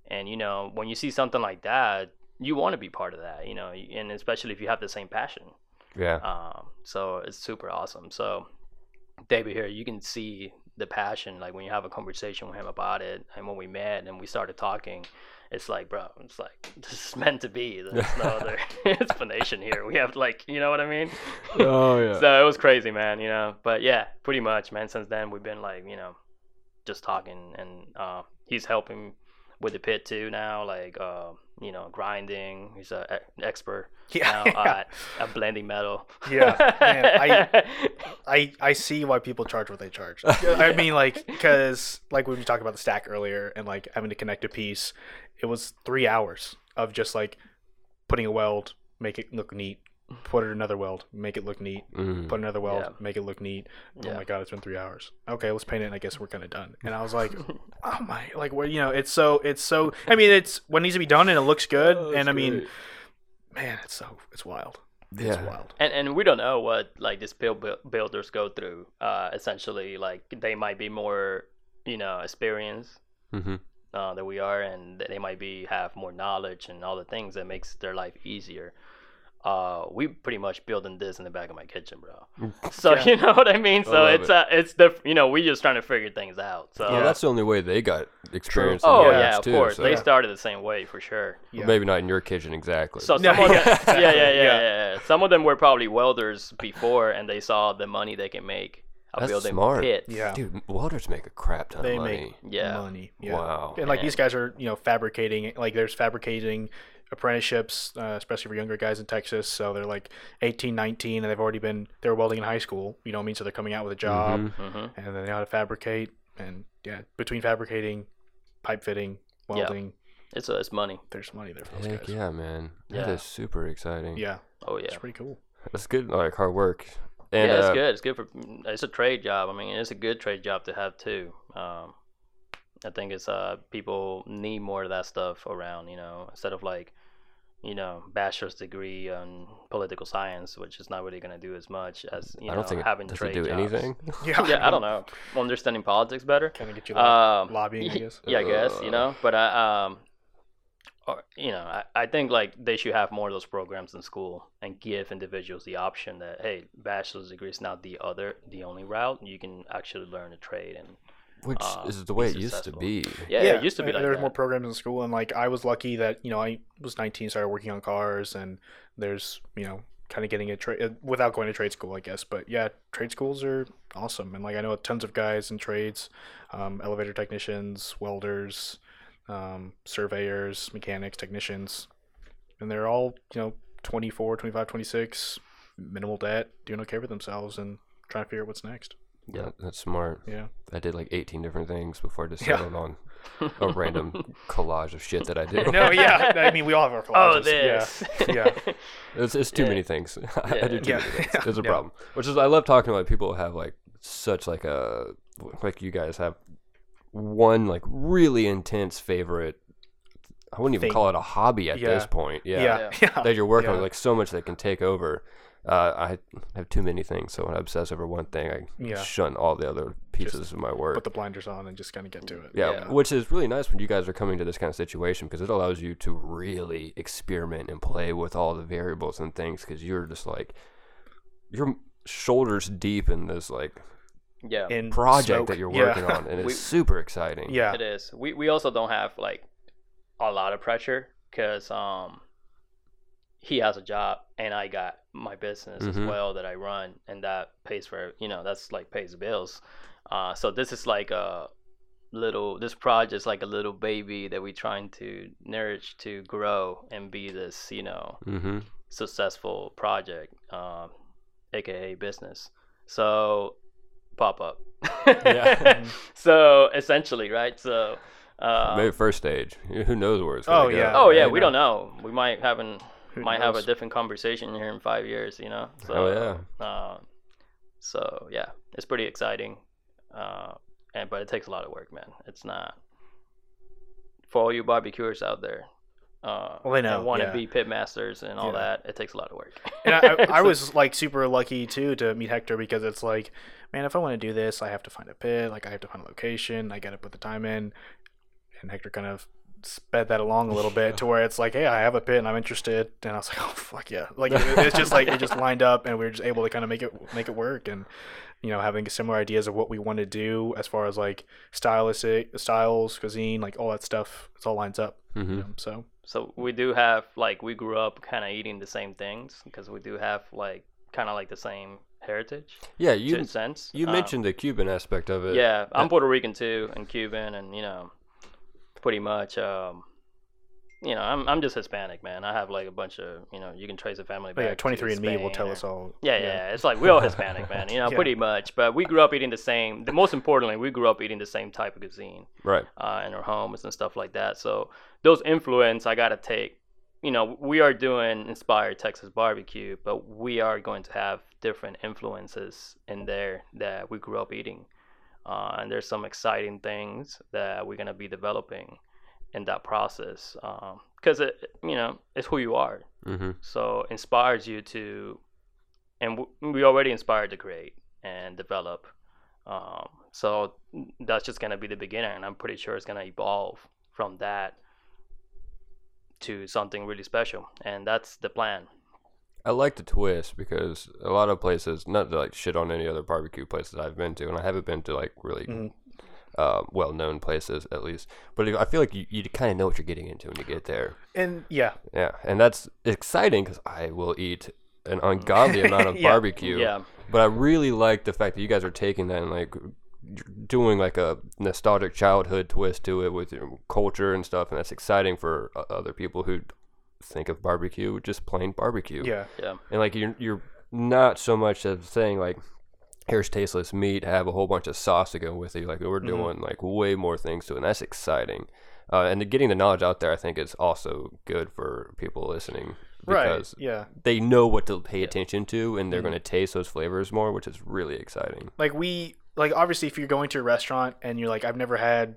and you know, when you see something like that, you want to be part of that. You know, and especially if you have the same passion. Yeah. Um, so it's super awesome. So David here, you can see the passion, like when you have a conversation with him about it, and when we met and we started talking, it's like, bro, it's like this is meant to be. There's no other explanation here. We have like, you know what I mean? oh yeah. So it was crazy, man. You know, but yeah, pretty much, man. Since then, we've been like, you know, just talking, and uh, he's helping with the pit too now, like, uh, you know, grinding. He's a e- expert Yeah, now yeah. at, at blending metal. Yeah, man, I- I I see why people charge what they charge. I mean, like, because like when we talked about the stack earlier and like having to connect a piece, it was three hours of just like putting a weld, make it look neat, put it another weld, make it look neat, Mm. put another weld, Yeah. make it look neat. Oh my god, it's been three hours. Okay, let's paint it. and I guess we're kind of done. And I was like, oh my, like, what you know, it's so, it's so. I mean, it's what needs to be done, and it looks good. Oh, and I mean, great. man, it's so, it's wild. It's Yeah. wild. and and we don't know what like these build builders go through. Uh, essentially, like they might be more, you know, experienced Mhm. uh, than we are, and they might be have more knowledge and all the things that makes their life easier. Uh, we pretty much building this in the back of my kitchen, bro. So Yeah. you know what I mean. So love it's uh, it's the you know we just trying to figure things out. So Well, that's the only way they got experience. in oh the yeah, labs, of too, course so- they started the same way for sure. Well, Maybe not in your kitchen exactly. So No, some of yeah, them, yeah, yeah, yeah, yeah, yeah. yeah. Some of them were probably welders before, and they saw the money they can make of That's building smart. pits. Yeah. Dude, welders make a crap ton they of money. make Yeah. money. Yeah. Wow. And like Yeah. these guys are, you know, fabricating. Like there's fabricating apprenticeships, uh, especially for younger guys in Texas. So they're like 18, 19, and they've already been they were welding in high school. You know what I mean? So they're coming out with a job, Mhm. hmm and then they know how to fabricate. And yeah, between fabricating, pipe fitting, Yeah. welding, It's uh, it's money. there's money there for those Heck guys. yeah, man. Yeah. is super exciting. Yeah, Oh yeah. it's pretty cool. That's good. Like hard work. And yeah, it's uh, good. It's good for. It's a trade job. I mean, it's a good trade job to have too. Um, I think it's uh people need more of that stuff around. You know, instead of like, you know, bachelor's degree on political science, which is not really gonna do as much as you I know don't think it having does trade it do jobs. anything. Yeah, yeah, I don't know. Understanding politics better. Kind of get you lo- Um, lobbying, I guess. Yeah, I guess you know, but I um, or you know, I, I think like they should have more of those programs in school and give individuals the option that hey, bachelor's degree is not the other, the only route. You can actually learn a trade and Which uh, is the way it used to be. yeah, it used to be uh, like there's that. more programs in school, and like I was lucky that you know I was 19, started working on cars, and there's you know kind of getting a trade without going to trade school, I guess. But yeah, trade schools are awesome, and like I know tons of guys in trades, um, elevator technicians, welders, um, surveyors, mechanics, technicians, and they're all you know 24, 25, 26, minimal debt, doing okay for themselves, and trying to figure out what's next. Yeah. That's smart. Yeah. I did like 18 different things before I just Yeah. settled on a random collage of shit that I did. No, yeah, I mean we all have our oh, this. Yeah. It's, it's too Yeah. many things. I Yeah. do too Yeah. many things. It's a Yeah. problem. Which is I love talking about people who have like such like a like you guys have one like really intense favorite. I wouldn't even Thing. call it a hobby at Yeah. this point. Yeah. Yeah. Yeah. That you're working Yeah. on like so much that can take over. Uh, I have too many things, so when I obsess over one thing, I Yeah. shun all the other pieces of my work. put the blinders on and just kind of get to it. Yeah, Yeah. which is really nice when you guys are coming to this kind of situation because it allows you to really experiment and play with all the variables and things because you're just like you're shoulders deep in this like Yeah, in project smoke. that you're Yeah. working on, and it's We- super exciting. yeah. it is. We we also don't have like a lot of pressure because um he has a job and I got my business Mhm. as well that I run and that pays for you know that's like pays the bills. Uh, so this is like a little this project is like a little baby that we're trying to nourish to grow and be this you know Mm-hmm. successful project, um, aka business. So pop up. Yeah. so essentially, right? So. Uh, Maybe first stage. Who knows where it's Oh, gonna go. yeah. oh yeah, right we now. don't know. We might haven't Who might have a different conversation here in five years. You know. So, Oh, yeah. Uh, so yeah, it's pretty exciting. Uh, and but it takes a lot of work, man. It's not for all you barbecuers out there. Uh, Well, they know, want to yeah. be pit masters and all Yeah. that. It takes a lot of work. and I, I, I was like super lucky too to meet Hector because it's like, man, if I want to do this, I have to find a pit, like I have to find a location, I got to put the time in, and Hector kind of sped that along a little bit to where it's like, hey, I have a pit and I'm interested, and I was like, oh fuck yeah, like it, it's just like it just lined up, and we were just able to kind of make it make it work, and you know having similar ideas of what we want to do as far as like stylistic styles, cuisine, like all that stuff, it's all lines up. Mm-hmm. You know, so So we do have like we grew up kind of eating the same things because we do have like kind of like the same heritage Yeah, you sense. you Um, mentioned the Cuban aspect of it. yeah, I'm Puerto Rican too and Cuban and you know pretty much um you know I'm I'm just Hispanic man. I have like a bunch of you know you can trace a family but back. yeah, to 23 and Me will tell or- us all. Yeah, yeah, it's like we're all Hispanic, man. You know, Yeah. pretty much. But we grew up eating the same. The most importantly, we grew up eating the same type of cuisine Right. uh, in our homes and stuff like that. So those influence I gotta take. You know, we are doing inspired Texas barbecue, but we are going to have different influences in there that we grew up eating, uh, and there's some exciting things that we're gonna be developing in that process because it, you know, it's who you are. Mm-hmm. So inspires you to, and w- we already inspired to create and develop. Um, so that's just gonna be the beginning, and I'm pretty sure it's gonna evolve from that to something really special, and that's the plan. I like the twist because a lot of places, not to like shit on any other barbecue places I've been to, and I haven't been to like really Mhm. uh, well-known places at least. But I feel like you, you kind of know what you're getting into when you get there. And yeah, Yeah, and that's exciting because I will eat an ungodly amount of Yeah. barbecue. Yeah, But I really like the fact that you guys are taking that and like doing like a nostalgic childhood twist to it with your culture and stuff, and that's exciting for uh, other people who think of barbecue just plain barbecue. yeah, yeah, and like you're you're not so much of saying like here's tasteless meat have a whole bunch of sauce to go with it like we're Mhm. doing like way more things to it and that's exciting uh, and the, getting the knowledge out there i think is also good for people listening because right, yeah. they know what to pay attention to and they're Mhm. going to taste those flavors more which is really exciting Like we, like obviously, if you're going to a restaurant and you're like, I've never had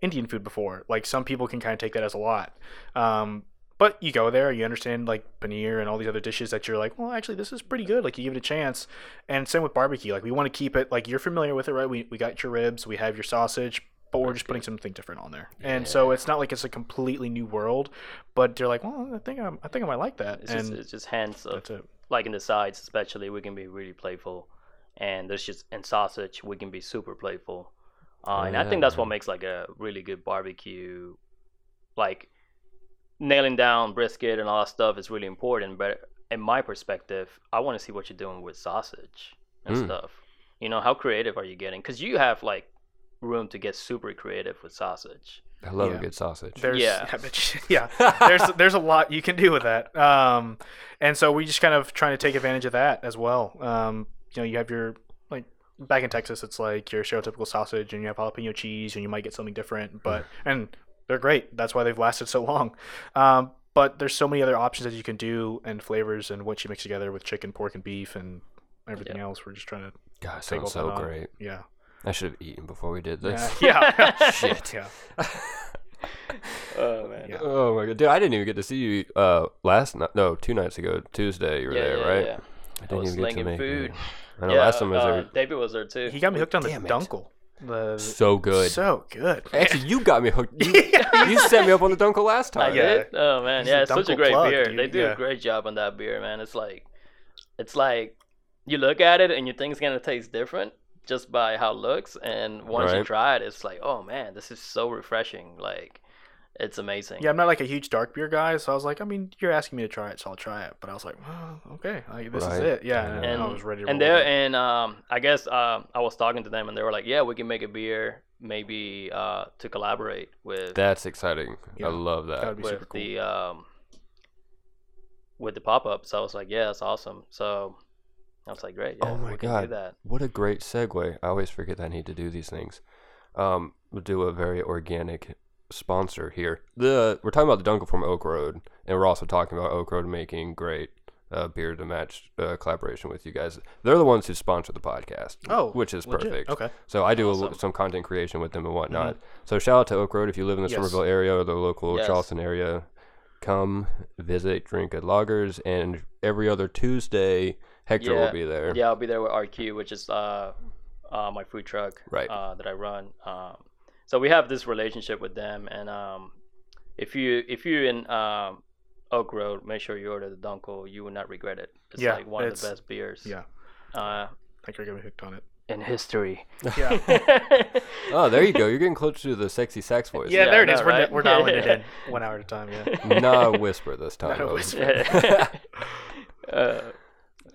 Indian food before, like some people can kind of take that as a lot. Um, but you go there, you understand like paneer and all these other dishes that you're like, well, actually, this is pretty good. Like you give it a chance. And same with barbecue. Like we want to keep it like you're familiar with it, right? We we got your ribs, we have your sausage. But we're just putting something different on there, and so it's not like it's a completely new world. But they're like, well, I think I'm, I think I might like that, it's and just it's just hands of that's it. like in the sides especially we can be really playful and there's just in sausage we can be super playful uh, and i think that's what makes like a really good barbecue like nailing down brisket and all that stuff is really important but in my perspective i want to see what you're doing with sausage and Mm. stuff you know how creative are you getting because you have like room to get super creative with sausage i love Yeah. a good sausage There's Yeah. yeah, but- yeah. There's there's a lot you can do with that. Um, and so we just kind of trying to take advantage of that as well. Um, you know, you have your like back in Texas, it's like your stereotypical sausage, and you have jalapeno cheese, and you might get something different, but and they're great. That's why they've lasted so long. Um, but there's so many other options that you can do and flavors and what you mix together with chicken, pork, and beef, and everything Yeah. else. We're just trying to god take sounds so that on. great Yeah. i should have eaten before we did this Yeah. Shit. Yeah. oh man Yeah. oh my god dude i didn't even get to see you uh last night no two nights ago tuesday you were yeah, there yeah, right yeah. I I didn't was even get to slinging make food. it. I know yeah, last time I was uh, there. David was there too. He got me hooked on the Damn it. dunkel. The, So good. So good. Actually, you got me hooked. You, you set me up on the Dunkel last time. Yeah. did. Oh man, He's yeah, a it's such a great plug, beer. dude. They do Yeah. a great job on that beer, man. It's like, it's like you look at it and you think it's gonna taste different, just by how it looks, and once you try it, it's like, oh man, this is so refreshing. Like, it's amazing. Yeah, I'm not like a huge dark beer guy, so I was like, I mean, you're asking me to try it, so I'll try it. But I was like, well, okay, like, this is it. Yeah, and, and I was ready to. and roll there with and um i guess uh, i was talking to them and they were like yeah we can make a beer maybe uh to collaborate with That's exciting. Yeah. I love that. That would be with super cool. the um with the pop-up so i was like yeah that's awesome so i was like great yeah oh my we can god, do that what a great segue! I always forget that I need to do these things. Um, we'll do a very organic sponsor here. The we're talking about the Dunkel from Oak Road, and we're also talking about Oak Road making great uh, beer to match uh, collaboration with you guys. They're the ones who sponsor the podcast. Oh, which is legit. perfect. Okay. So I do a, some content creation with them and whatnot. So shout out to Oak Road if you live in the Yes. Summerville area or the local Yes. Charleston area. Come visit, drink at Loggers, and every other Tuesday, Hector Yeah. will be there. yeah i'll be there with rq which is uh, uh my food truck Right. uh that i run um so we have this relationship with them and um if you if you're in um oak road make sure you order the dunkel you will not regret it it's Yeah, like one of the best beers Yeah, uh I think you're gonna be hooked on it. in history Yeah. Oh, there you go. You're getting closer to the sexy sax voice. Yeah, Yeah, there it is. I We're, right? we're dialing it in one hour at a time. Yeah. Not a whisper this time. Not a whisper. uh,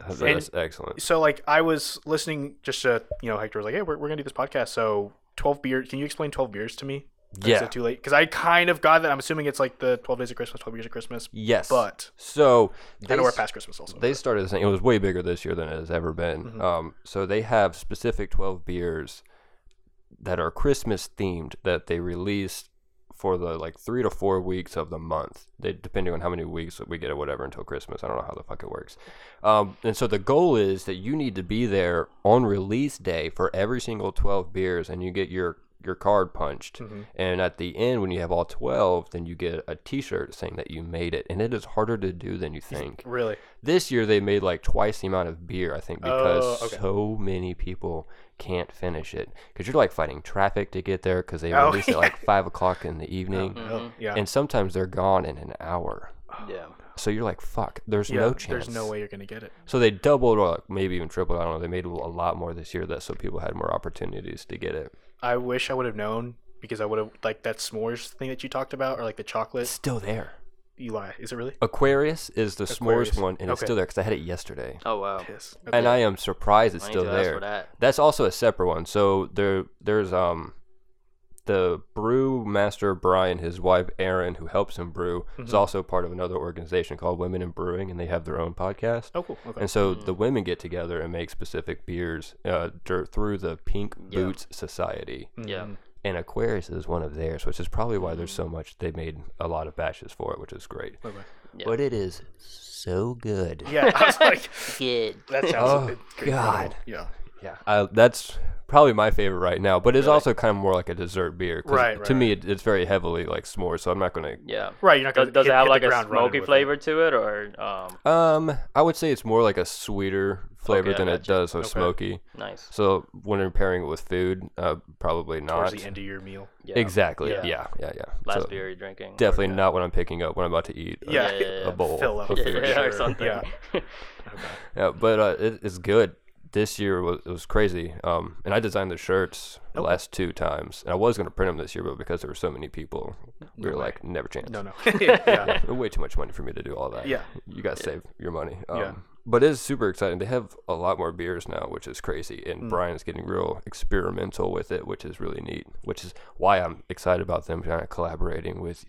That's excellent. So like I was listening just to you know Hector was like, hey, we're, we're gonna do this podcast. So twelve beers. Can you explain twelve beers to me? Or Is Yeah. it too late? Because I kind of got that. I'm assuming it's like the twelve days of Christmas, twelve years of Christmas. Yes. But so I they know we're past Christmas also. They started this thing. It was way bigger this year than it has ever been. Mm-hmm. Um, so they have specific 12 beers that are Christmas themed that they release for the like three to four weeks of the month. They depending on how many weeks we get or whatever until Christmas. I don't know how the fuck it works. Um, and so the goal is that you need to be there on release day for every single 12 beers, and you get your your card punched. Mm-hmm. And at the end, when you have all 12, then you get a T-shirt saying that you made it. And it is harder to do than you think. really. This year they made like twice the amount of beer, I think, because Oh, okay. so many people can't finish it. Because you're like fighting traffic to get there because they Oh, release yeah. at like five o'clock in the evening, Oh, yeah. and sometimes they're gone in an hour. yeah. So you're like, fuck, there's yeah. no chance. There's no way you're gonna get it. So they doubled or like, maybe even tripled. I don't know. They made a lot more this year, that so people had more opportunities to get it. I wish I would have known because I would have like that s'mores thing that you talked about, or like the It's chocolate. still there. You lie. Is it really? Aquarius is the Aquarius. s'mores one, and it's Okay. still there because I had it yesterday. Oh wow. Piss. and I am surprised it's I need still to ask there. that. That's also a separate one. So there, there's um, the brew master Brian, his wife Erin, who helps him brew, Mm-hmm. is also part of another organization called Women in Brewing, and they have their own podcast. Oh, cool. Okay. And so the women get together and make specific beers uh, dur- through the Pink Yeah. Boots Society. Yeah. And Aquarius is one of theirs, which is probably why there's so much. They made a lot of batches for it, which is great. Okay. Yeah. But it is so good. Yeah, I was like, Good. that sounds Oh, incredible. God. Yeah. Yeah, I, that's probably my favorite right now. But it's also kind of more like a dessert beer. Right, right, To me, it, it's very heavily like s'mores, so I'm not gonna. Yeah. Right. You're not gonna. does hit, it have like a ground smoky with it. flavor to it, or um, Um, I would say it's more like a sweeter flavor Okay, than it does so Okay. smoky. nice? So when you're pairing it with food, uh, probably not. Towards the end of your meal. Yeah. Exactly. Yeah. Yeah, yeah, yeah. Last So beer you're drinking. Definitely not what I'm picking up when I'm about to eat. Yeah. Yeah, yeah, yeah. a bowl. Fill up of for food. Yeah, or something. Yeah. Yeah, but uh, it, it's good. This year was it was crazy. Um, and I designed the shirts the last two times, and I was gonna print them this year, but because there were so many people, we were way. like, never chance. No, no. yeah. yeah, way too much money for me to do all that. Yeah. you gotta save your money. Um, Yeah. But it is super exciting. They have a lot more beers now, which is crazy. And Brian's getting real experimental with it, which is really neat. Which is why I'm excited about them kind of collaborating with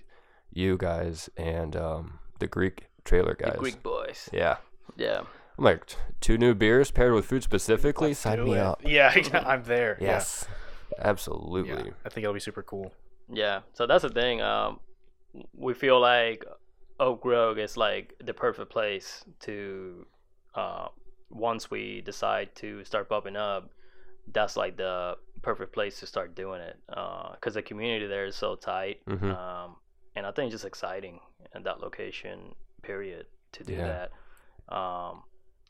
you guys and um, the Greek trailer guys. The Greek boys. Yeah. Yeah. I'm like two new beers paired with food specifically. Let's Sign me it. up. Yeah, I'm there. Yeah. Yes, absolutely. Yeah. I think it'll be super cool. Yeah. So that's the thing. Um, we feel like Oak Grove is like the perfect place to, uh, once we decide to start bumping up, that's like the perfect place to start doing it. Because the community there is so tight. Mhm. Um, and I think it's just exciting in that location, period, to do Yeah. that. Um,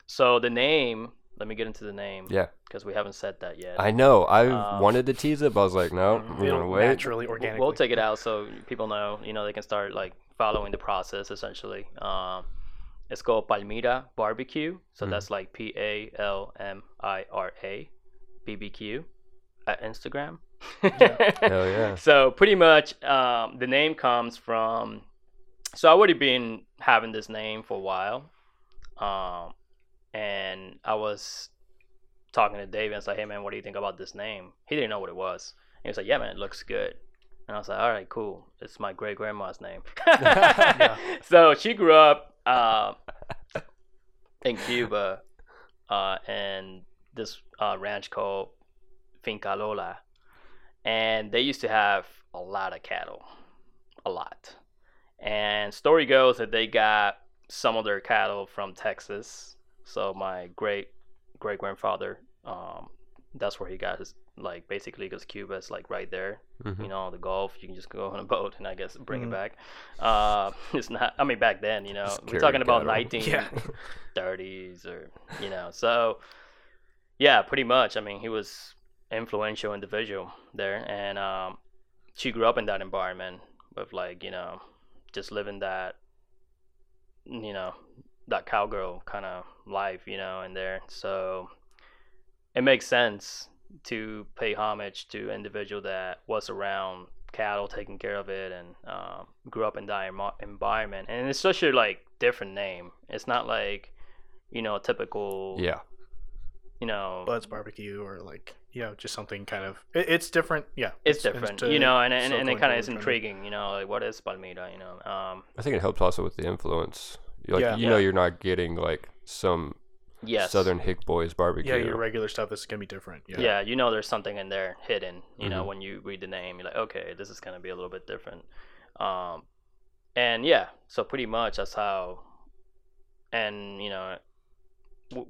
so the name, let me get into the name. Yeah, Because we haven't said that yet. I know. I Um, wanted to tease it, but I was like, no, I'm It'll gonna wait. naturally, We'll- organically. We'll take it out so people know, you know, they can start like following the process essentially. Um, it's called Palmira Barbecue. So Mm. that's like P A L M I R A BBQ at Instagram. Hell yeah. So pretty much, um, the name comes from. So I've already been having this name for a while, um, and I was talking to Dave and I was like, "Hey man, what do you think about this name?" He didn't know what it was. he was like, "Yeah man, it looks good." And I was like, "All right, cool. It's my great grandma's name." So she grew up uh, in Cuba, uh, and this uh, ranch called Finca Lola, and they used to have a lot of cattle, a lot. And story goes that they got some of their cattle from Texas. So my great great grandfather, um, that's where he got his like basically because Cuba is like right there, Mhm. you know, the Gulf. You can just go on a boat and I guess bring Mhm. it back. Uh, it's not. I mean, back then, you know, Just we're talking about cattle. nineteen or you know. So yeah, pretty much. I mean, he was influential individual there, and um, she grew up in that environment with like you know, just living that you know that cowgirl kind of life, you know, in there. So it makes sense to pay homage to individual that was around cattle, taking care of it, and um, grew up in that envi- environment. And it's such a like different name. It's not like you know typical. Yeah. You know. Bud's barbecue or like you know just something kind of it, it's different. Yeah, it's different, to you know, and and, still and it kind of is intriguing, you know, like what is Palmira, you know, um, I think it helps also with the influence. You Like Yeah. you know, you're not getting like some yes, Southern Hick Boys barbecue. Yeah, your regular stuff is gonna be different. Yeah. yeah. you know there's something in there hidden you know Mhm. when you read the name you're like okay this is going to be a little bit different um and yeah so pretty much that's how and you know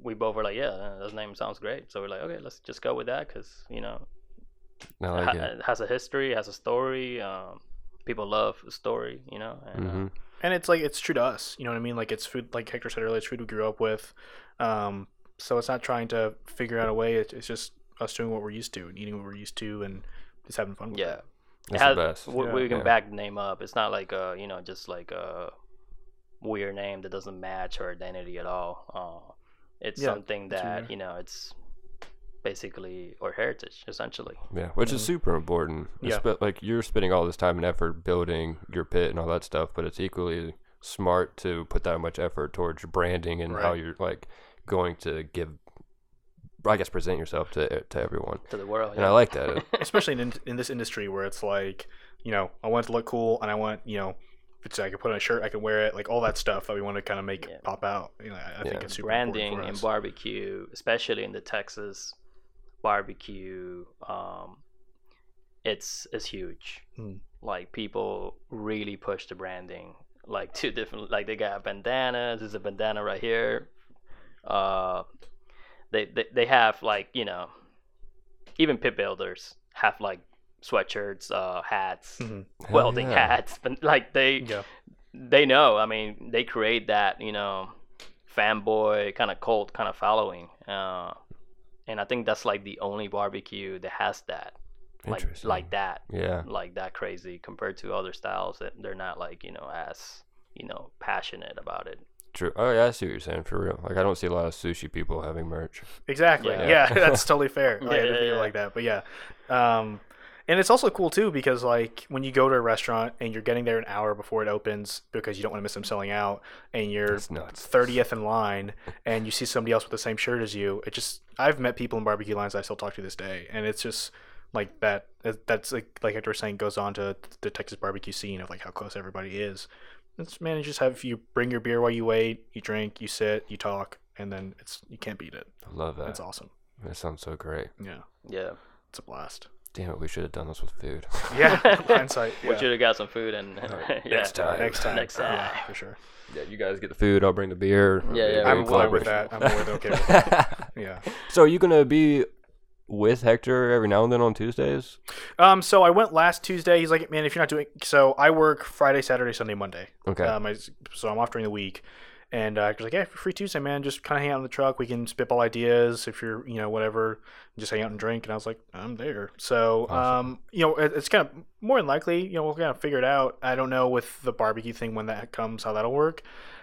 we both were like yeah this name sounds great so we're like okay let's just go with that because you know I it, ha- it. it has a history has a story um people love a story you know and, uh, hmm and it's like it's true to us. You know what I mean? Like it's food. Like Hector said earlier, it's food we grew up with. Um, so it's not trying to figure out a way. It, it's just us doing what we're used to and eating what we're used to and just having fun with yeah it. That's has, the best. We, Yeah. we can Yeah. back the name up. It's not like a you know just like a weird name that doesn't match our identity at all. Uh, it's Yeah, something that you know it's basically or heritage essentially. Yeah, which is Mhm. super important. Yeah. Espe- like you're spending all this time and effort building your pit and all that stuff, but it's equally smart to put that much effort towards branding and how you're like going to give, I guess, present yourself to to everyone. To the world, And I like that. Especially in in this industry where it's like, you know, I want it to look cool and I want you know, if it's I can put on a shirt, I can wear it, like all that stuff that we want to kind of make Yeah. pop out. You know, I, I think it's super branding important for in us. barbecue, especially in the Texas barbecue, um, it's it's huge. Mm. Like people really push the branding. Like two different, like they got bandanas. There's a bandana right here. Uh, they, they they have like you know, even pit builders have like sweatshirts, uh, hats, Mhm. Welding yeah. hats, but like they Yeah. they know. I mean, they create that you know fanboy kind of cult kind of following, uh, and I think that's like the only barbecue that has that, like like that, Yeah. like that crazy compared to other styles that they're not like you know as you know passionate about it. True. Oh yeah, I see what you're saying for real. Like I don't see a lot of sushi people having merch. Exactly. Yeah. Yeah, that's totally fair. Yeah, Like, I didn't yeah, think of it yeah. like that, but yeah. Um, and it's also cool too because like when you go to a restaurant and you're getting there an hour before it opens because you don't want to miss them selling out, and you're thirtieth in line and you see somebody else with the same shirt as you. It just I've met people in barbecue lines I still talk to this day, and it's just like that. That's like like Hector was saying goes on to the Texas barbecue scene of like how close everybody is. It's man, you just have you bring your beer while you wait, you drink, you sit, you talk, and then it's you can't beat it. I love that. It's awesome. That sounds so great. Yeah, Yeah, it's a blast. Damn it, we should have done this with food. Yeah, hindsight. we should have got some food and yeah. Next time. Next time. Next Yeah, time. for sure. yeah, you guys get the food. I'll bring the beer. Yeah, yeah, I'm we willing with that. I'm more than okay with that. Yeah. so are you gonna be with Hector every now and then on Tuesdays? Um. So I went last Tuesday. He's like, man, if you're not doing, so I work Friday, Saturday, Sunday, Monday. Okay. Um. I, so I'm off during the week, and uh, was like, yeah, if free Tuesday, man, just kind of hang out in the truck. We can spitball ideas. If you're, you know, whatever, just hang out and drink. And I was like, I'm there. So, Awesome. um, you know, it, it's kind of more than likely, you know, we'll kind of figure it out. I don't know with the barbecue thing when that comes, how that'll work.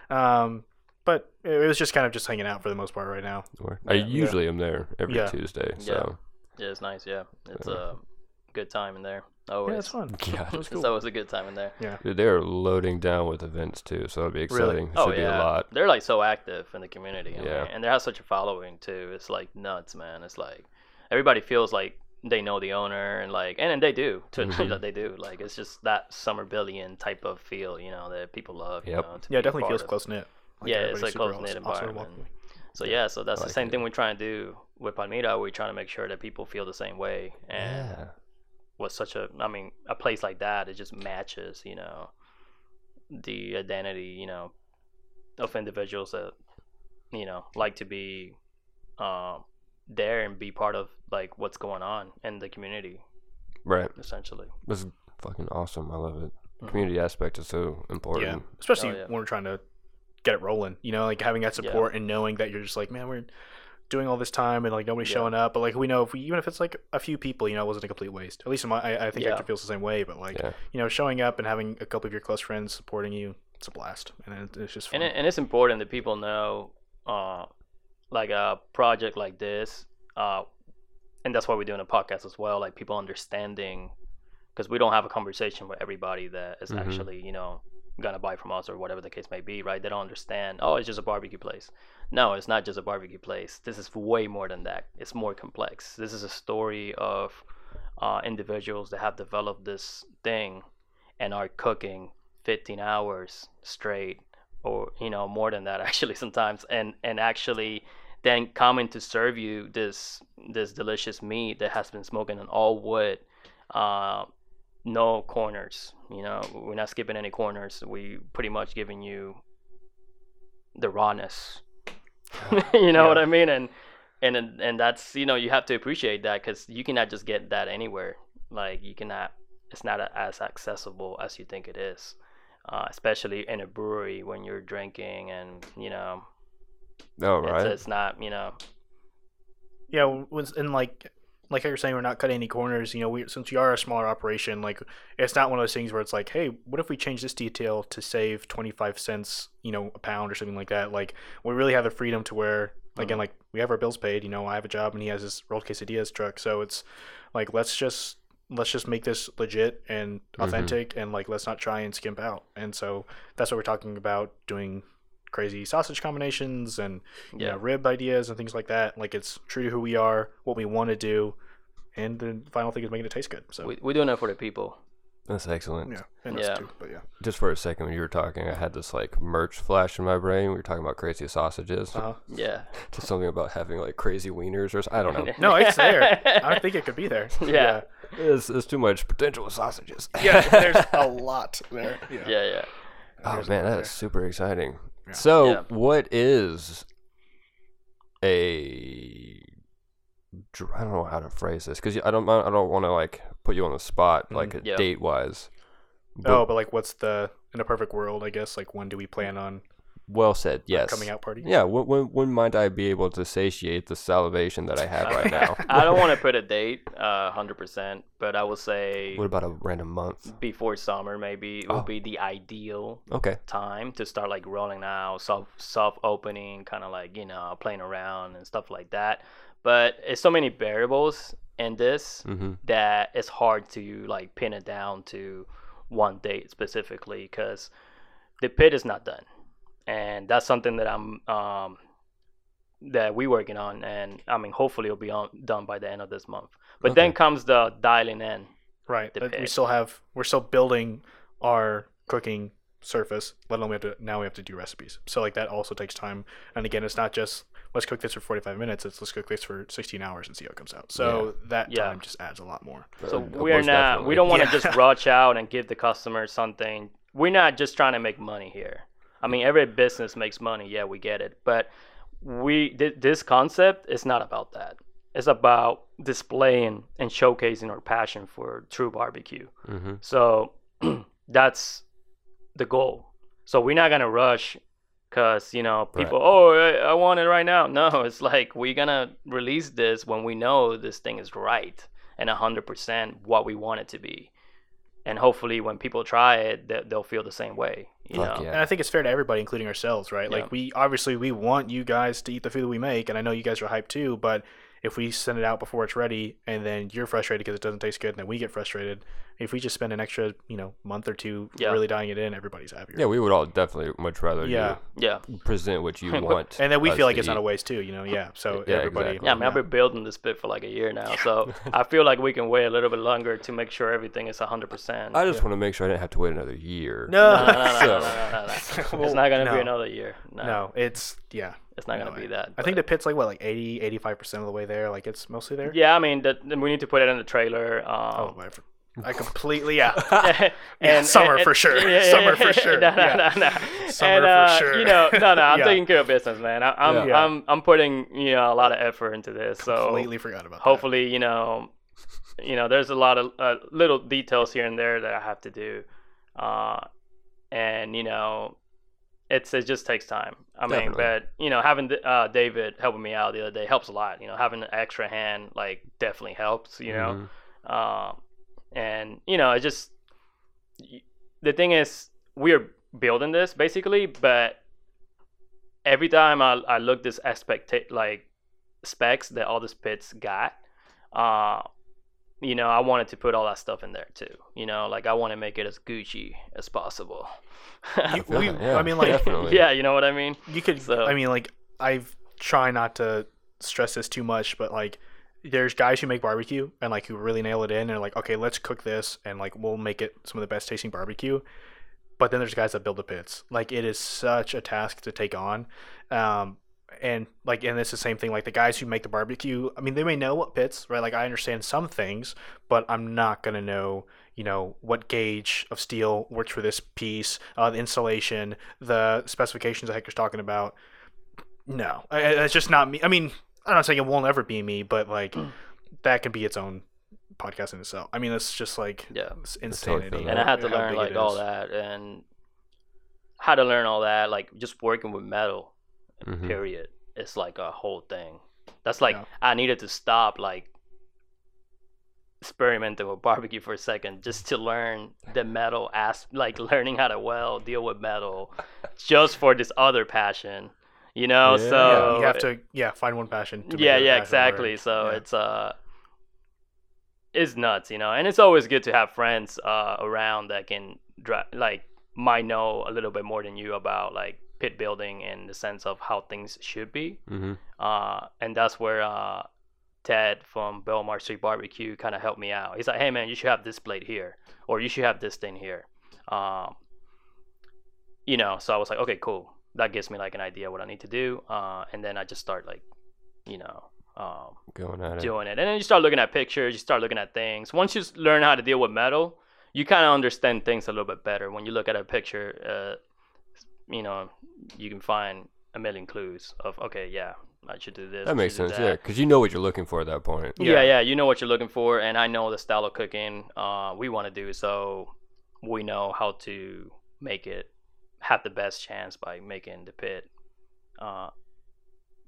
Um. But it was just kind of just hanging out for the most part right now. I Yeah. usually am there every Yeah. Tuesday. So Yeah, it's nice. Yeah, it's Uh, a good time in there. Always. Yeah, it's fun. Yeah. It's It's cool. always a good time in there. Yeah. Dude, they're loading down with events too, so it'd be exciting. It Oh should be yeah, a lot. they're like so active in the community. I Yeah. mean, and they have such a following too. It's like nuts, man. It's like everybody feels like they know the owner and like, and, and they do to Mhm. that they do. Like it's just that Summerville type of feel, you know, that people love. Yep. You know, to Yeah, it definitely feels close knit. Yeah, it's like close knit awesome, awesome environment. So yeah, so that's I the same it. thing we're trying to do with Palmira. We're trying to make sure that people feel the same way. And Yeah. With such a, I mean, a place like that, it just matches, you know, the identity, you know, of individuals that, you know, like to be um, there and be part of like what's going on in the community, Right. essentially. This is fucking awesome. I love it. Mhm. Community aspect is so important Yeah, important. especially Oh, yeah. when we're trying to get it rolling. You know, like having that Yeah. support and knowing that you're just like, man, we're doing all this time and like nobody's Yeah. showing up. But like we know if we, even if it's like a few people, you know, it wasn't a complete waste. At least in my, I, I think Yeah. Hector feels the same way. But like, Yeah. you know, showing up and having a couple of your close friends supporting you, it's a blast, and it's just fun. And it, and it's important that people know, uh, like a project like this, uh, and that's why we're doing a podcast as well. Like people understanding, because we don't have a conversation with everybody that is Mhm. actually you know gonna buy from us or whatever the case may be. Right? They don't understand. Oh, it's just a barbecue place. No, it's not just a barbecue place. This is way more than that. It's more complex. This is a story of uh, individuals that have developed this thing and are cooking 15 hours straight or you know more than that actually sometimes and and actually then coming to serve you this this delicious meat that has been smoking on all wood uh no corners you know we're not skipping any corners we pretty much giving you the rawness you know what i mean? And and and and that's you know you have to appreciate that because you cannot just get that anywhere. Like you cannot it's not a, as accessible as you think it is uh, especially in a brewery when you're drinking and you know Oh, it's, right. it's not you know. Yeah, was and like like you're saying, we're not cutting any corners. You know, we since we are a smaller operation, like it's not one of those things where it's like, hey, what if we change this detail to save twenty five cents, you know, a pound or something like that. Like we really have the freedom to where again, mm-hmm. like we have our bills paid. You know, I have a job and he has his rolled quesadillas truck, so it's like let's just let's just make this legit and mm-hmm. authentic and like let's not try and skimp out. And so that's what we're talking about doing crazy sausage combinations and you Yeah. know, rib ideas and things like that. Like it's true to who we are, what we want to do, and the final thing is making it taste good. So we, we're doing it for the people That's excellent. yeah, and Yeah. us too. But yeah, Just for a second, when you were talking, I had this like merch flash in my brain. We were talking about crazy sausages. uh-huh. yeah Just something about having like crazy wieners or I don't know. no, it's there. I think it could be there. Yeah. There's, there's too much potential with sausages. yeah, yeah there's a lot there. Yeah. yeah yeah Oh There's man, a lot that is super exciting. Yeah. So, Yeah. what is a I don't know how to phrase this because I don't I don't want to like put you on the spot Mhm. like Yeah. date wise. Oh, but like, what's the in a perfect world? I guess like when do we plan on well said. Yes. coming out party? Yeah. When, when when might I be able to satiate the salivation that I have right now? i don't want to put a date uh 100% but i will say what about a random month? before summer maybe it Oh. would be the ideal Okay. time to start like rolling out soft soft opening kind of like you know playing around and stuff like that but it's so many variables in this Mm-hmm. that it's hard to like pin it down to one date specifically because the pit is not done and that's something that i'm um that we're working on and i mean hopefully it'll be on, done by the end of this month but then comes the dialing in Right. The but we still have we're still building our cooking surface. Let alone we have to now we have to do recipes. So like that also takes time. And again, it's not just let's cook this for forty five minutes. It's let's cook this for sixteen hours and see how it comes out. So that Yeah. time just adds a lot more. So Uh, we're not. definitely. We don't want to Yeah. just rush out and give the customer something. We're not just trying to make money here. I mean, every business makes money. Yeah, we get it. But we th- this concept is not about that. It's about displaying and showcasing our passion for true barbecue. Mm-hmm. So that's the goal. So we're not gonna rush because you know people. Oh, I, I want it right now. No, it's like we're gonna release this when we know this thing is right and hundred percent what we want it to be, and hopefully when people try it, they, they'll feel the same way. You Fuck know. yeah. And I think it's fair to everybody, including ourselves, right? Yeah. Like we obviously we want you guys to eat the food that we make, and I know you guys are hyped too. But if we send it out before it's ready, and then you're frustrated because it doesn't taste good, and then we get frustrated, if we just spend an extra, you know, month or two Yeah. really dying it in, everybody's happier. Yeah, we would all definitely much rather Yeah. Yeah. present what you want. and then we feel like to it's not a waste too, you know. Yeah, so Yeah, everybody. exactly. Yeah, I mean, I've been building this bit for like a year now, so I feel like we can wait a little bit longer to make sure everything is 100%. I just want to make sure I didn't have to wait another year. No, no, no, no, no, So- no, no, no, no. It's not going to no. be another year. No, no, it's yeah. it's not no, going to be that. I think the pit's like what, like 80, 85 percent of the way there. Like it's mostly there. Yeah, I mean, the, the- we need to put it in the trailer. Oh, Um, I, for- I completely yeah. and, summer for sure. Summer for sure. No, no, Yeah. no, no. Summer and, for uh, sure. You know, no, no. I'm Yeah. taking care of business, man. I, I'm, Yeah. I'm, I'm putting you know a lot of effort into this. So completely forgot about. hopefully, you know, you know, there's a lot of uh, little details here and there that I have to do, uh, and you know, it's it just takes time. I mean, but you know, having uh, David helping me out the other day helps a lot. You know, having an extra hand like definitely helps. You know, Mhm. um, and you know, it just the thing is we're building this basically, but every time I, I look this aspect like specs that all the spits got, uh, you know, I wanted to put all that stuff in there too. You know, like I want to make it as Gucci as possible. You, we, yeah, I mean, like definitely. yeah, you know what I mean. you could. So- I mean, like I've try not to stress this too much, but like there's guys who make barbecue and like who really nail it in and like, okay, let's cook this and like we'll make it some of the best tasting barbecue. But then there's guys that build the pits. Like it is such a task to take on. Um, and like and it's the same thing like the guys who make the barbecue i mean they may know what pits right like i understand some things but i'm not to know you know what gauge of steel works for this piece uh, the insulation the specifications that hector's talking about no I- just not me i mean i'm not saying it won't ever be me but like that can be its own podcast in itself. I mean it's just like Yeah. it's insanity. feel and I had to learn like all that and how to learn all that like just working with metal Mhm. period it's like a whole thing. That's like Yeah. i needed to stop like experimenting with barbecue for a second just to learn the metal as like learning how to weld deal with metal just for this other passion you know Yeah. so yeah, you have to yeah find one passion to yeah yeah exactly work. so Yeah. it's uh it's nuts you know and it's always good to have friends uh around that can dri- like might know a little bit more than you about like pit building in the sense of how things should be Mhm. uh and that's where uh ted from belmar street barbecue kind of helped me out he's like hey man you should have this plate here or you should have this thing here um you know so i was like okay cool that gives me like an idea what i need to do uh and then i just start like you know um Going at it. doing it. And then you start looking at pictures, you start looking at things. Once you learn how to deal with metal, you kind of understand things a little bit better. When you look at a picture, uh, you know, you can find a million clues of, okay, yeah, I should do this. That makes sense, that. yeah, because you know what you're looking for at that point. Yeah. Yeah. yeah, you know what you're looking for, and I know the style of cooking uh, we want to do, so we know how to make it have the best chance by making the pit uh,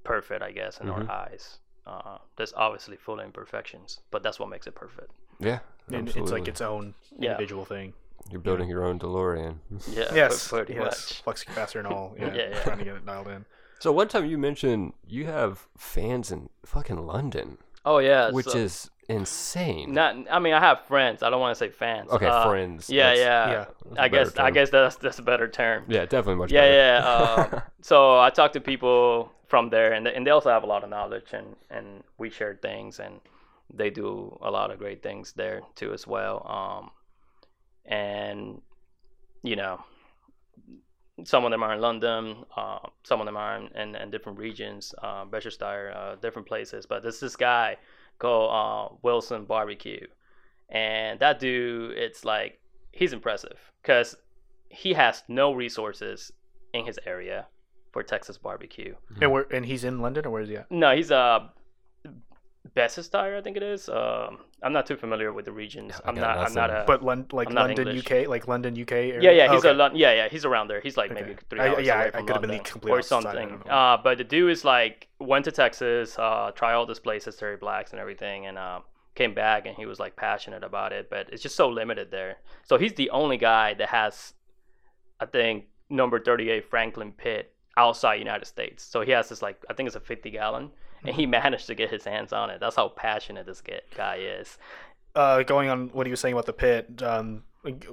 perfect, I guess, in Mhm. our eyes. Uh, there's obviously full imperfections, but that's what makes it perfect. Yeah, and absolutely. it's like its own Yeah. individual thing You're building your own DeLorean. Yeah, yes pretty yes much. flux capacitor and all yeah, Yeah, yeah. trying to get it dialed in So one time you mentioned you have fans in fucking London, Oh yeah, which so- is insane. not. I mean, I have friends. I don't want to say fans. Okay, Uh, friends, Yeah, that's- yeah. yeah, that's a I guess better I guess that's that's a better term. yeah, definitely much yeah, better. yeah. Um, so I talk to people from there, and they, and they also have a lot of knowledge, and and we share things, and they do a lot of great things there too as well. Um, and you know, some of them are in London, uh, some of them are in, in, in different regions, uh, uh, different places. But there's this guy called uh, Wilson Barbecue, and that dude, it's like he's impressive because he has no resources in his area for Texas barbecue. and where and he's in london or where is he at No, he's uh Becherstein, I think it is. Um, I'm not too familiar with the regions. I I'm got not. I'm not a. but Lon- like not london English. uk like london uk area? yeah, yeah, he's okay. a Lon- yeah, yeah, he's around there. He's like maybe Okay. three I- hours yeah, away I- from I could've been London complete or opposite side, I something. Uh, but the dude is like went to Texas, uh, try all these places, Terry Black's and everything, and uh, came back and he was like passionate about it. But it's just so limited there. So he's the only guy that has, I think, number 38 Franklin Pit outside United States. So he has this like I think it's a 50 gallon, and he managed to get his hands on it. That's how passionate this guy is. uh, going on what he was saying about the pit, um,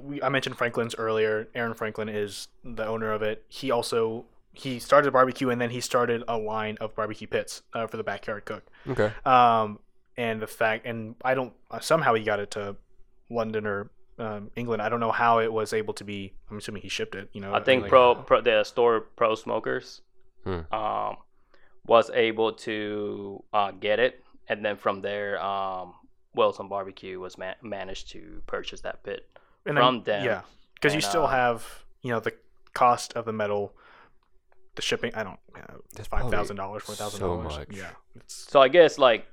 we, I mentioned Franklin's earlier. Aaron Franklin is the owner of it. He also he started a barbecue and then he started a line of barbecue pits uh, for the backyard cook. Okay. Um, and the fact, and I don't uh, somehow he got it to London or um, England. I don't know how it was able to be. I'm assuming he shipped it. You know, I think like- pro, pro the store Pro Smokers Hmm. um, was able to uh, get it, and then from there, um, Wilson Barbecue was ma- managed to purchase that pit. and then- from them. Yeah, because you And, still uh, have you know the cost of the metal, the shipping. I don't. You know, That's five probably thousand dollars, four thousand so dollars. much. Yeah, it's So I guess like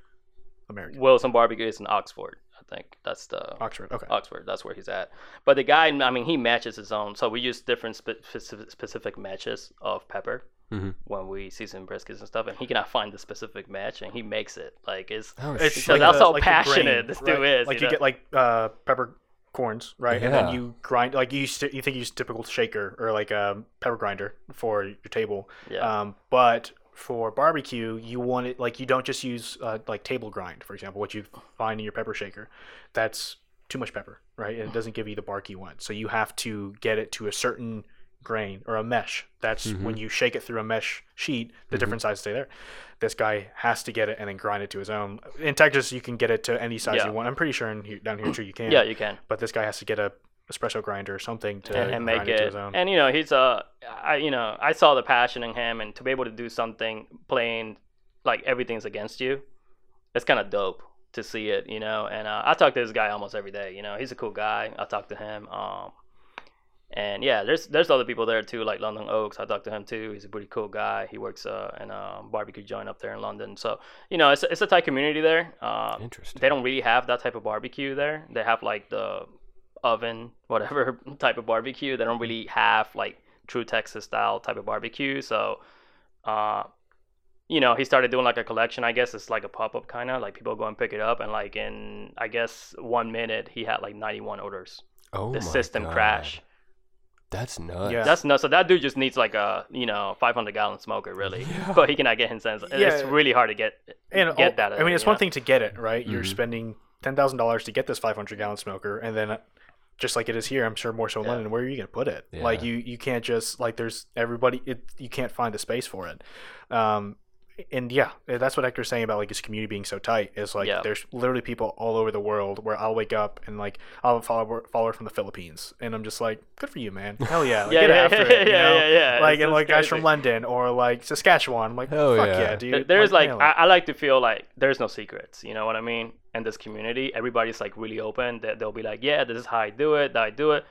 American. Wilson Barbecue is in Oxford. I think that's the Oxford. Okay. Oxford. That's where he's at. But the guy, I mean, he matches his own. So we use different spe- specific, specific matches of pepper Mhm. when we season briskets and stuff, and he cannot find the specific match, and he makes it. Like it's Oh, It's shit. So that's how the passionate this dude is, Like you know? get like uh, peppercorns, right? And then you grind like you st- you think you use typical shaker or like a pepper grinder for your table. yeah. Um, but for barbecue, you want it like you don't just use uh, like table grind, for example, what you find in your pepper shaker. That's too much pepper, right? And it doesn't give you the bark you want. So you have to get it to a certain grain or a mesh. That's when you shake it through a mesh sheet, the different sizes stay there. This guy has to get it and then grind it to his own. In Texas, you can get it to any size Yeah. you want. I'm pretty sure in here, down here too you can. yeah, you can. But this guy has to get a espresso grinder or something to and, and make it, to it. his own. And you know, he's a, I you know, I saw the passion in him, and to be able to do something playing like everything's against you, it's kind of dope to see it, you know. And uh, I talk to this guy almost every day. You know, he's a cool guy. I talk to him. Um, and yeah, there's there's other people there too, like London Oaks. I talked to him too. He's a pretty cool guy. He works uh, in a barbecue joint up there in London. So you know, it's it's a tight community there. Uh, Interesting. they don't really have that type of barbecue there. They have like the oven, whatever type of barbecue. They don't really have like true Texas style type of barbecue. So, uh, you know, he started doing like a collection. I guess it's like a pop up kind of like people go and pick it up, and like in I guess one minute he had like 91 orders. Oh the system God. crash. That's nuts. Yeah. That's nuts. So that dude just needs like a you know 500 gallon smoker really, yeah. but he cannot get his hands. It's really hard to get and get all- that. I mean, it's one know? thing to get it right. You're Mhm. spending ten thousand dollars to get this 500 gallon smoker, and then uh, just like it is here, I'm sure more so in Yeah. London. Where are you gonna put it? Like you, you can't just like there's everybody. It you can't find a space for it. Um, and yeah, eh, that's what Hector's saying about like his community being so tight. Is like Yeah. there's literally people all over the world where I'll wake up and like I'll have a follower, follower from the Philippines, and I'm just like, good for you, man. Hell yeah, like, Yeah, get yeah, after it. you yeah, know? yeah, yeah. Like It's- and like guys from. London or like Saskatchewan. I'm like, Hell fuck yeah. yeah, dude. there's like nail it. I, I like to feel like there's no secrets you know what i mean in this community everybody's like really open that they'll be like yeah this is how i do it that i do it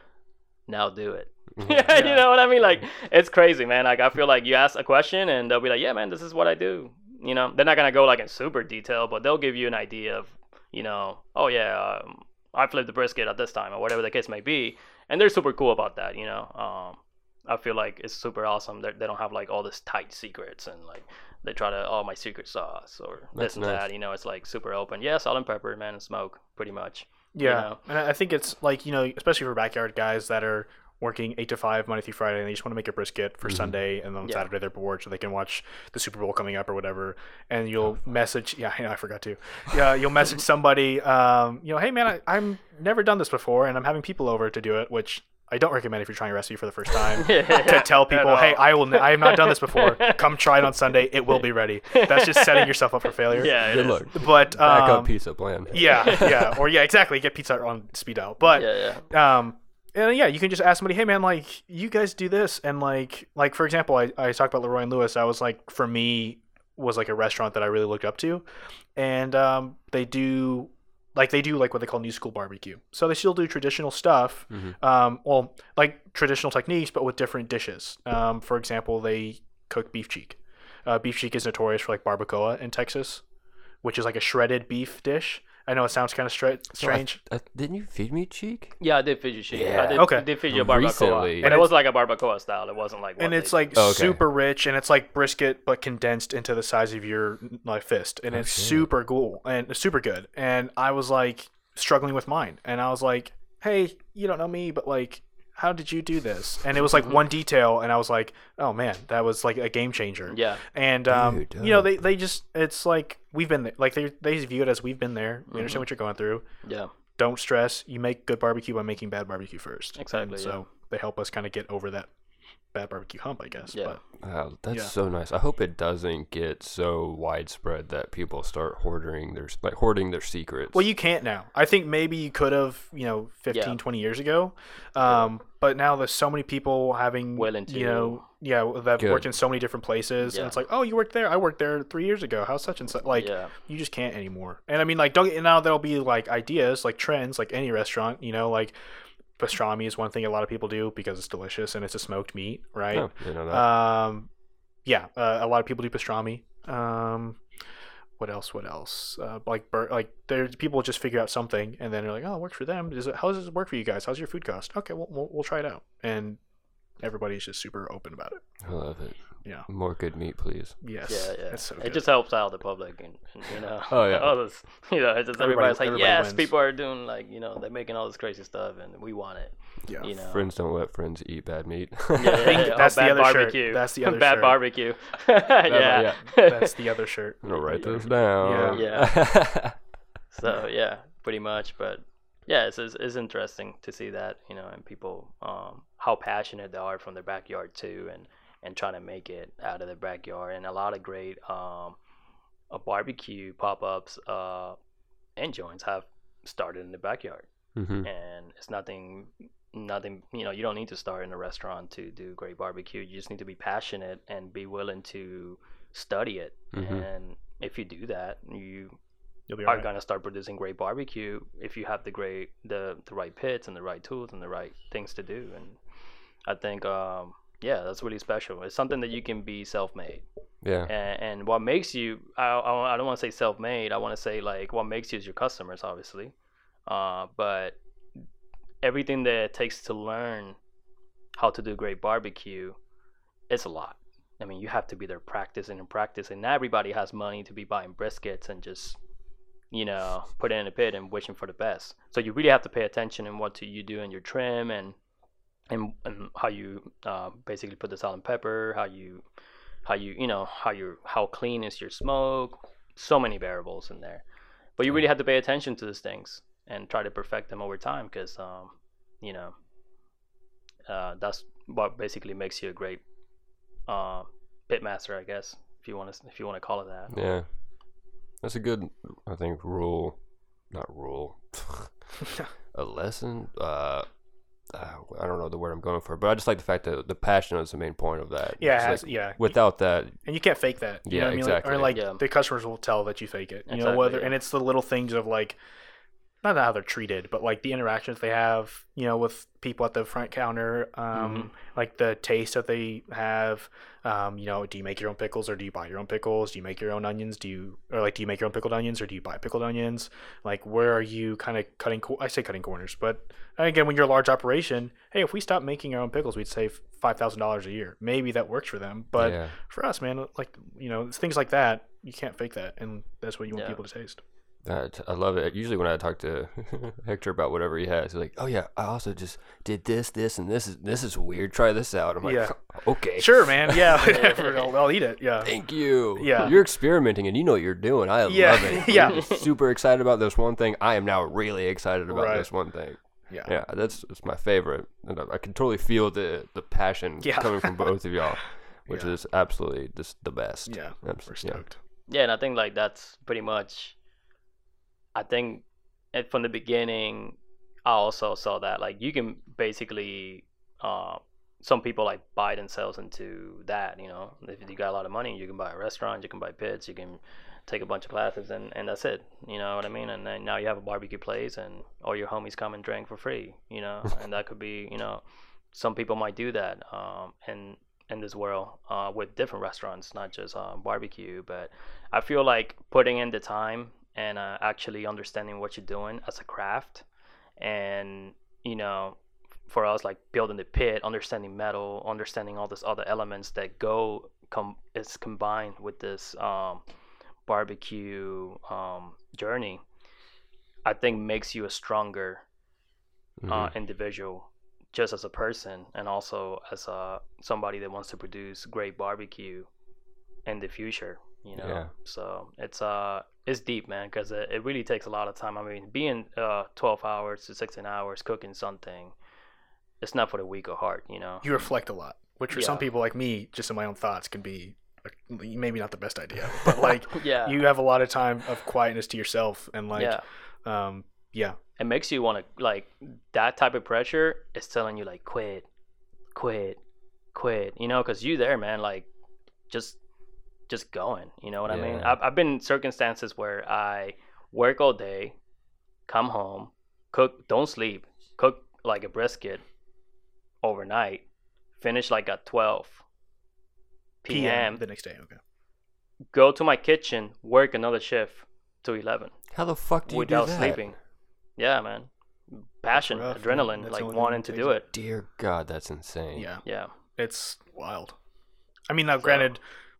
now do it Mhm. you know what i mean like it's crazy man like i feel like you ask a question and they'll be like yeah man this is what i do you know they're not gonna go like in super detail but they'll give you an idea of you know oh yeah um, i flipped the brisket at this time or whatever the case may be and they're super cool about that you know um, I feel like it's super awesome. They they don't have like all this tight secrets and like they try to oh my secret sauce or That's this and nice. that. You know, it's like super open. Yeah, salt and pepper, man, and smoke, pretty much. Yeah, know? and I think it's like you know, especially for backyard guys that are working eight to five Monday through Friday, and they just want to make a brisket for Sunday, and then on Yeah. Saturday they're bored, so they can watch the Super Bowl coming up or whatever. And you'll message, yeah, I know, I forgot to. Yeah, you'll message somebody, um, you know, hey man, I, I'm never done this before, and I'm having people over to do it, which I don't recommend if you're trying a recipe for the first time. to tell people, hey, I will, I have not done this before. Come try it on Sunday. It will be ready. That's just setting yourself up for failure. Yeah, it Good is. luck. But Back um, up pizza plan. yeah, yeah, or yeah, exactly. Get pizza on speed dial. But Yeah, yeah. um, and yeah, you can just ask somebody, hey man, like you guys do this, and like, like for example, I, I talked about LeRoy and Lewis. I was like, for me, was like a restaurant that I really looked up to, and um, they do like they do like what they call new school barbecue. So they still do traditional stuff, Mhm. um, well, like traditional techniques, but with different dishes. Um, for example, they cook beef cheek. Uh, beef cheek is notorious for like barbacoa in Texas, which is like a shredded beef dish. I know it sounds kind of stra- So I- strange. I- didn't you feed me cheek? Yeah, I did feed you cheek. Yeah. I did, Okay. did feed you a barbacoa, Recently. and it was like a barbacoa style. It wasn't like. And it's they- like Oh, okay. super rich and it's like brisket but condensed into the size of your like fist and oh, it's shit. super cool and super good and i was like struggling with mine and i was like hey you don't know me but like how did you do this? And it was like one detail, and I was like, oh man, that was like a game changer. Yeah. And um, Dude, you know, they they just it's like we've been there. Like they they view it as we've been there. We Mm-hmm. understand what you're going through. Yeah. Don't stress. You make good barbecue by making bad barbecue first. And Exactly, so they help us kind of get over that bad barbecue hump, I guess. Yeah. But Wow, that's Yeah. so nice. I hope it doesn't get so widespread that people start hoarding their like hoarding their secrets. Well, you can't now. I think maybe you could have, you know, 15, Yeah. 20 years ago. Um, But now there's so many people having, Willing you know, yeah, that worked in so many different places. And it's like, oh, you worked there. I worked there three years ago. How's such and such? Like, Yeah. you just can't anymore. And I mean, like, don't get, now there'll be like ideas, like trends, like any restaurant, you know, like pastrami is one thing a lot of people do because it's delicious and it's a smoked meat, right? Oh, you know. Um, yeah, uh, a lot of people do pastrami. Um, what else? What else? Uh, like, bur- like there's people just figure out something and then they're like, oh, it works for them. Does it? How does this work for you guys? How's your food cost? Okay, well, we'll, we'll try it out. And everybody's just super open about it. I love it. Yeah. More good meat, please. Yes. Yeah, yeah. That's so it just helps out the public, and, and you know, Oh, yeah. all this, you know, it's just Everybody- everybody's like, everybody yes, wins. people are doing like, you know, they're making all this crazy stuff, and we want it, yeah. you know. Friends don't let friends eat bad meat. Yeah, yeah, yeah. that's oh, the bad other shirt. barbecue. That's the other bad shirt. barbecue. yeah. That's the other shirt. I'm gonna write those down. Yeah. so yeah, pretty much. But yeah, it's, it's it's interesting to see that you know, and people um how passionate they are from their backyard too, and and trying to make it out of the backyard, and a lot of great um uh, barbecue pop ups uh and joints have started in the backyard, hmm and it's nothing. Nothing, you know, you don't need to start in a restaurant to do great barbecue. You just need to be passionate and be willing to study it. Mhm. And if you do that, you You'll be are alright. gonna start producing great barbecue if you have the great the the right pits and the right tools and the right things to do. And I think um, yeah, that's really special. It's something that you can be self-made. Yeah. And, and what makes you I, I, I don't want to say self-made. I want to say like what makes you is your customers, obviously. Uh, but everything that it takes to learn how to do great barbecue, it's a lot. I mean, you have to be there practicing and practicing. Not everybody has money to be buying briskets and just, you know, put it in a pit and wishing for the best. So you really have to pay attention in what to, you do in your trim and and, and how you uh, basically put the salt and pepper, how you how you you know how you how clean is your smoke. So many variables in there, but you really have to pay attention to these things and try to perfect them over time because um, you know uh, that's what basically makes you a great uh, pit master, I guess, if you want to if you want to call it that. Yeah. That's a good, I think, rule. Not rule. a lesson. Uh, uh, I don't know the word I'm going for, but I just like the fact that the passion is the main point of that. Yeah, it has, like, yeah. Without that, and you can't fake that. You Yeah, know what I mean? Like, or like Yeah. the customers will tell that you fake it. You know whether, yeah. and it's the little things of like, not how they're treated, but like the interactions they have. You know, with people at the front counter, um, Mm-hmm. like the taste that they have. Um, you know, do you make your own pickles or do you buy your own pickles? Do you make your own onions? Do you or like do you make your own pickled onions or do you buy pickled onions? Like where are you kind of cutting? Co- I say cutting corners, but again, when you're a large operation, hey, if we stop making our own pickles, we'd save five thousand dollars a year. Maybe that works for them, but yeah. for us, man, like you know, things like that. You can't fake that, and that's what you want Yeah. people to taste. Uh, that, I love it. Usually when I talk to Hector about whatever he has, he's like, "Oh yeah, I also just did this, this, and this is this is weird. Try this out." I'm like, Yeah. "Okay, Sure, man. Yeah, whatever. I'll, I'll eat it. Yeah. Thank you. Yeah. You're experimenting and you know what you're doing. I Yeah, love it. yeah. You're super excited about this one thing. I am now really excited about Right. this one thing. Yeah. Yeah, that's, that's my favorite. And I, I can totally feel the, the passion Yeah. coming from both of y'all, which Yeah. is absolutely just the best. Yeah. absolutely. Yeah. Yeah, and I think like that's pretty much. I think it, from the beginning, I also saw that like you can basically, uh, some people like buy themselves into that. You know, if you got a lot of money, you can buy a restaurant, you can buy pits, you can take a bunch of classes, and and that's it. You know what I mean? And then now you have a barbecue place, and all your homies come and drink for free. You know, and that could be you know, some people might do that. Um, and in this world uh, with different restaurants, not just um, barbecue. But I feel like putting in the time and uh, actually understanding what you're doing as a craft, and you know, for us like building the pit, understanding metal, understanding all these other elements that go com- is combined with this um, barbecue um, journey. I think makes you a stronger uh, Mhm. individual just as a person and also as a somebody that wants to produce great barbecue in the future. You know, Yeah. so it's uh it's deep, man, because it, it really takes a lot of time. I mean, being uh 12 hours to 16 hours cooking something, it's not for the weak of heart. You know. You reflect a lot, which for some people like me, just in my own thoughts, can be maybe not the best idea. But like, yeah. you have a lot of time of quietness to yourself, and like, yeah. um, yeah, it makes you want to like that type of pressure is telling you like quit quit quit you know because you there man like just just going you know what i mean I've, I've been in circumstances where i work all day come home cook don't sleep cook like a brisket overnight finish like at 12 p.m. the next day. Okay. go to my kitchen work another shift to 11 How the fuck do you without do that? sleeping. Yeah, man. Passion, rough, adrenaline, the like wanting to do it. it. Dear God, that's insane. Yeah, Yeah. it's wild. I mean, now granted,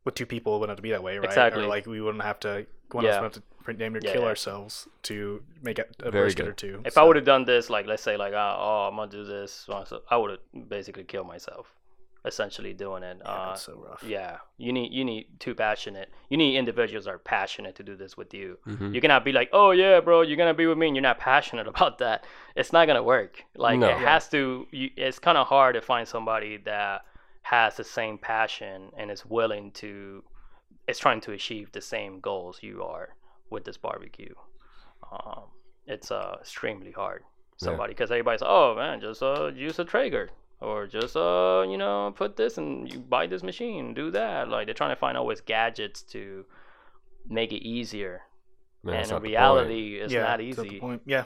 with two people, it wouldn't have to be that way, right? Exactly. Or like we wouldn't have to. One of us Yeah. would have to damn near Yeah, kill yeah. ourselves to make a, a Very brisket good. or two. If so- I would have done this, like let's say, like oh, oh I'm gonna do this, so I would have basically killed myself, essentially doing it. yeah, uh, so rough. yeah, you need you need two passionate. You need individuals that are passionate to do this with you. Mhm. You cannot be like, oh yeah, bro, you're gonna be with me, and you're not passionate about that. It's not gonna work. Like No. it has to. You, it's kind of hard to find somebody that has the same passion and is willing to, is trying to achieve the same goals you are with this barbecue. Um, it's uh extremely hard. Yeah. Somebody, because everybody's, oh man, just uh use a Traeger. Or just uh, you know, put this and you buy this machine, do that. Like they're trying to find always gadgets to make it easier Man, and in not the point. reality, it's yeah, not easy. point. Yeah,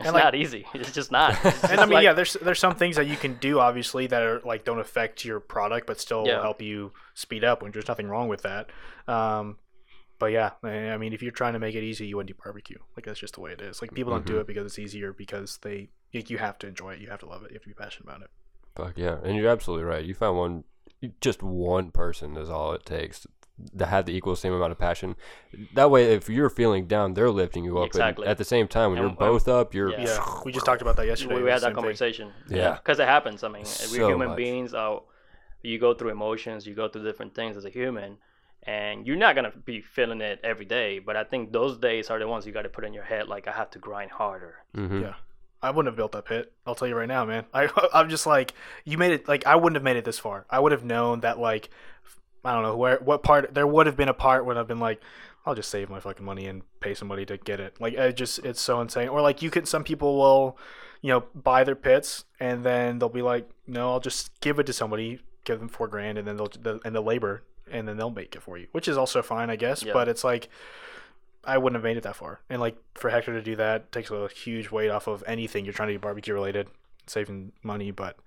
It's And, like- not easy. It's just not. It's and I mean, like- yeah, there's there's some things that you can do obviously that are like don't affect your product, but still Yeah. help you speed up. When there's nothing wrong with that. Um, but yeah, I I mean, if you're trying to make it easy, you wouldn't do barbecue. Like that's just the way it is. Like people don't do Mhm. it because it's easier because they like, you have to enjoy it, you have to love it, you have to be passionate about it. Fuck yeah, and you're absolutely right. You find one, just one person is all it takes to have the equal same amount of passion. That way, if you're feeling down, they're lifting you up. and Exactly. at the same time, when And- you're both up, you're Yeah. Yeah, we just talked about that yesterday. we, we had that same thing. conversation. Yeah. because it happens. I mean, So we're human much. beings. Uh, you go through emotions. You go through different things as a human, and you're not gonna be feeling it every day. But I think those days are the ones you got to put in your head. Like I have to grind harder. Mhm. Yeah. I wouldn't have built that pit. I'll tell you right now, man. I I'm just like you made it. Like I wouldn't have made it this far. I would have known that like I don't know where what part there would have been a part when I've been like I'll just save my fucking money and pay somebody to get it. Like it just it's so insane. Or like you could some people will you know buy their pits and then they'll be like no I'll just give it to somebody give them four grand and then they'll the, and the labor and then they'll make it for you which is also fine I guess Yeah. but it's like I wouldn't have made it that far. And like for Hector to do that takes a huge weight off of anything you're trying to do barbecue related, saving money. But